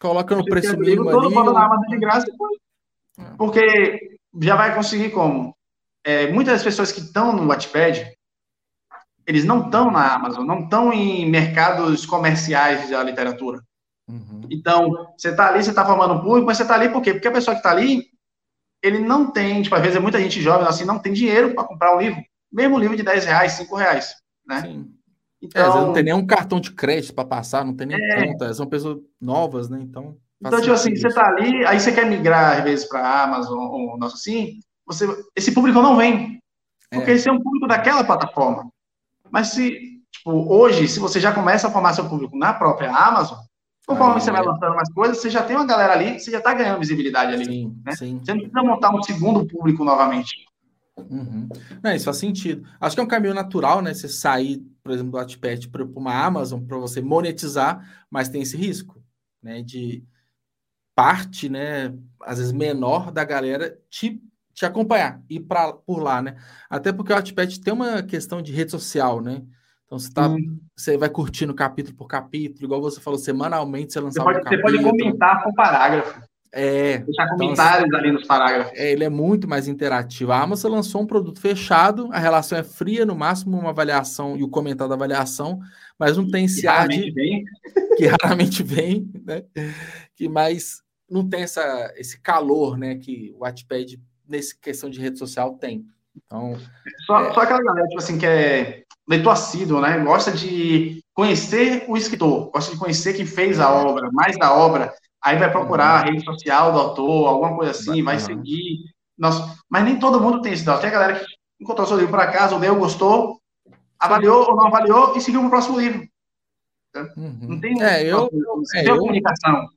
Coloca no preço mínimo ali. Todo
na Amazon de graça, é. porque já vai conseguir como? É, muitas das pessoas que estão no Wattpad, eles não estão na Amazon, não estão em mercados comerciais da literatura. Uhum. Então, você está ali, você está formando um público, mas você está ali por quê? Porque a pessoa que está ali, ele não tem, tipo, às vezes é muita gente jovem assim, não tem dinheiro para comprar um livro, mesmo um livro de 10 reais, 5 reais, né?
Sim. Então, é, não tem então nenhum cartão de crédito para passar, não tem nem é, conta, são pessoas novas, né? Então.
Então, tipo assim, você tá ali, aí você quer migrar, às vezes, para a Amazon ou nosso assim, você, esse público não vem. Porque é. esse é um público daquela plataforma. Mas se, tipo, hoje, se você já começa a formar seu público na própria Amazon, conforme você vai lançando mais coisas, você já tem uma galera ali, você já está ganhando visibilidade ali. Sim, né? sim. Você não precisa montar um segundo público novamente.
Uhum. Não, isso faz sentido. Acho que é um caminho natural, né? Você sair, por exemplo, do Wattpad para uma Amazon para você monetizar, mas tem esse risco, né? De parte, né? Às vezes menor da galera te, te acompanhar, ir para por lá, né? Até porque o Wattpad tem uma questão de rede social, né? Então você, tá, hum. você vai curtindo capítulo por capítulo, igual você falou, semanalmente você lança
você pode, um Você pode comentar com parágrafo.
É,
Deixar então, comentários então, ali nos parágrafos.
É, ele é muito mais interativo. A Amazon lançou um produto fechado, a relação é fria, no máximo uma avaliação e o comentário da avaliação, mas não tem esse ar de... Vem. Que raramente vem, né? Que mais não tem essa, esse calor, né? Que o Wattpad, nessa questão de rede social, tem. Então,
só, é... só aquela galera, tipo assim, que é leitor assíduo, né? Gosta de conhecer o escritor, gosta de conhecer quem fez a é. obra, mais da obra, aí vai procurar a rede social do autor, alguma coisa assim, vai seguir. Nossa, mas nem todo mundo tem esse dado. Tem a galera que encontrou seu livro por acaso, leu, gostou, avaliou ou não avaliou e seguiu para o próximo livro.
Uhum. Não tem é, eu, é, eu, comunicação.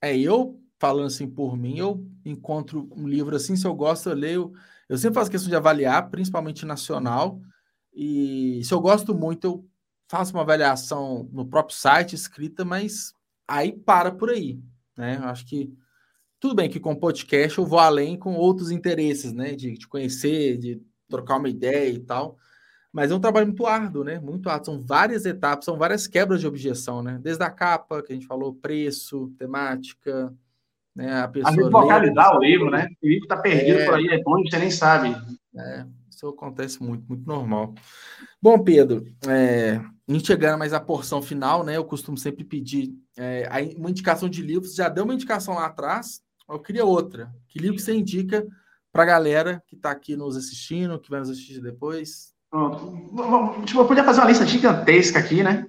É, eu, falando assim por mim, eu encontro um livro assim, se eu gosto, eu leio. Eu sempre faço questão de avaliar, principalmente nacional. E se eu gosto muito, eu faço uma avaliação no próprio site escrita, mas aí para por aí. Né? Eu acho que tudo bem que com podcast eu vou além com outros interesses, né? De, de conhecer, de trocar uma ideia e tal. Mas é um trabalho muito árduo, né? Muito árduo. São várias etapas, são várias quebras de objeção, né? Desde a capa, que a gente falou, preço, temática, né? A pessoa.
Às localizar o livro, né? O livro está perdido é... por aí, é bom, você nem sabe.
É, isso acontece muito, muito normal. Bom, Pedro, é, em chegando mais à porção final, né? Eu costumo sempre pedir é, uma indicação de livros. Já deu uma indicação lá atrás, eu queria outra. Que livro que você indica para a galera que está aqui nos assistindo, que vai nos assistir depois?
Tipo, eu podia fazer uma lista gigantesca aqui, né?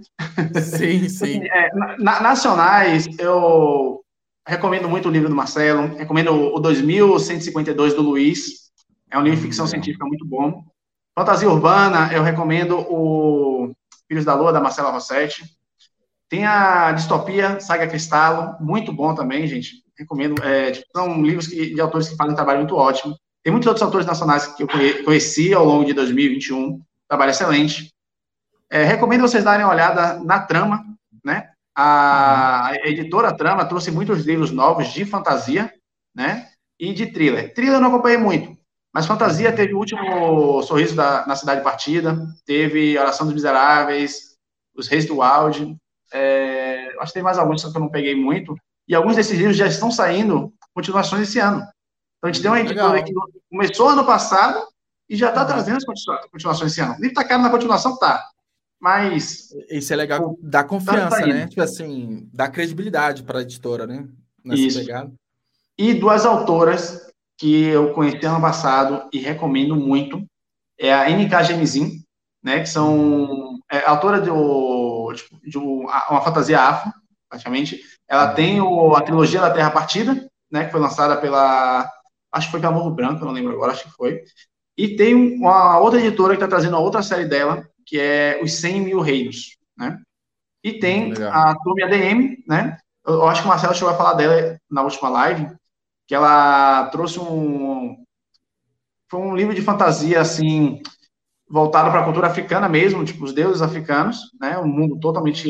Sim, sim.
é, na, nacionais, eu recomendo muito o livro do Marcelo, recomendo o 2152 do Luiz, é um livro de ficção científica muito bom. Fantasia Urbana, eu recomendo o Filhos da Lua, da Marcela Rossetti. Tem a Distopia, Saga Cristalo, muito bom também, gente. Recomendo. É, tipo, são livros que, de autores que fazem um trabalho muito ótimo. Tem muitos outros autores nacionais que eu conheci ao longo de 2021, trabalho excelente. É, recomendo vocês darem uma olhada na trama, né? A editora Trama trouxe muitos livros novos de fantasia, né? E de thriller. Thriller eu não acompanhei muito, mas fantasia teve o último Sorriso da, na Cidade Partida, teve Oração dos Miseráveis, Os Reis do Auge. É, acho que tem mais alguns que eu não peguei muito. E alguns desses livros já estão saindo continuações esse ano. Então a gente tem uma editora que começou ano passado e já está trazendo as continuações esse ano. O livro está caro na continuação? Tá. Mas.
Isso é legal, dá confiança, tá né? Tipo assim, dá credibilidade para a editora, né?
Nessa Isso. Pegada. E duas autoras que eu conheci ano passado e recomendo muito é a NK Genizin, né? Que são. É, autora de, tipo, de uma fantasia afro, praticamente. Ela uhum. tem o, a trilogia da Terra Partida, né? Que foi lançada pela. Acho que foi pela Morro Branco, não lembro agora, acho que foi. E tem uma outra editora que está trazendo a outra série dela, que é Os 100 Mil Reinos, né? E tem a Turma ADM, né? Eu, eu, acho que o Marcelo chegou a falar dela na última live, que ela trouxe um... Foi um livro de fantasia, assim, voltado para a cultura africana mesmo, tipo, os deuses africanos, né? Um mundo totalmente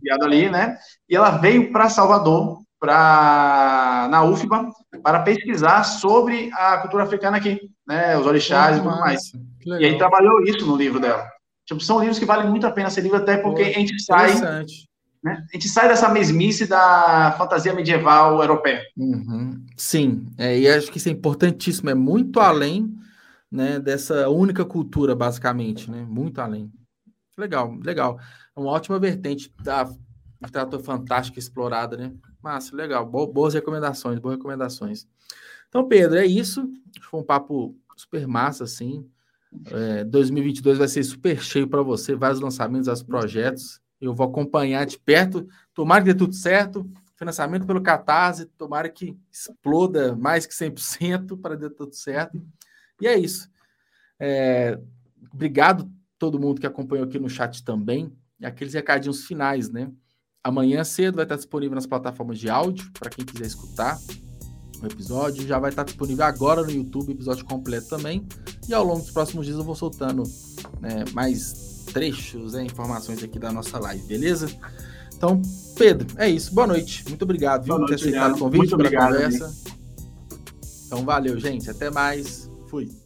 criado ali, né? E ela veio para Salvador, para na UFBA, para pesquisar sobre a cultura africana aqui, né? Os orixás e tudo mais. E aí trabalhou isso no livro dela. Tipo, são livros que valem muito a pena ser lido, até porque Pô, a gente sai. Né? A gente sai dessa mesmice da fantasia medieval europeia.
Uhum. Sim, é, e acho que isso é importantíssimo, é muito além né, dessa única cultura, basicamente, né? Muito além. Legal, legal. É uma ótima vertente da literatura fantástica explorada, né? Massa, legal. boas recomendações, boas recomendações. Então, Pedro, é isso. Foi um papo super massa, assim. É, 2022 vai ser super cheio para você, vários lançamentos, vários projetos. Eu vou acompanhar de perto. Tomara que dê tudo certo. Financiamento pelo Catarse, tomara que exploda mais que 100% para dar tudo certo. E é isso. É, obrigado todo mundo que acompanhou aqui no chat também. E aqueles recadinhos finais, né? Amanhã cedo vai estar disponível nas plataformas de áudio para quem quiser escutar o episódio. Já vai estar disponível agora no YouTube, episódio completo também. E ao longo dos próximos dias eu vou soltando né, mais trechos, né, informações aqui da nossa live, beleza? Então, Pedro, é isso. Boa noite. Muito obrigado viu, por ter aceitado o convite para a conversa. Então, valeu, gente. Até mais. Fui.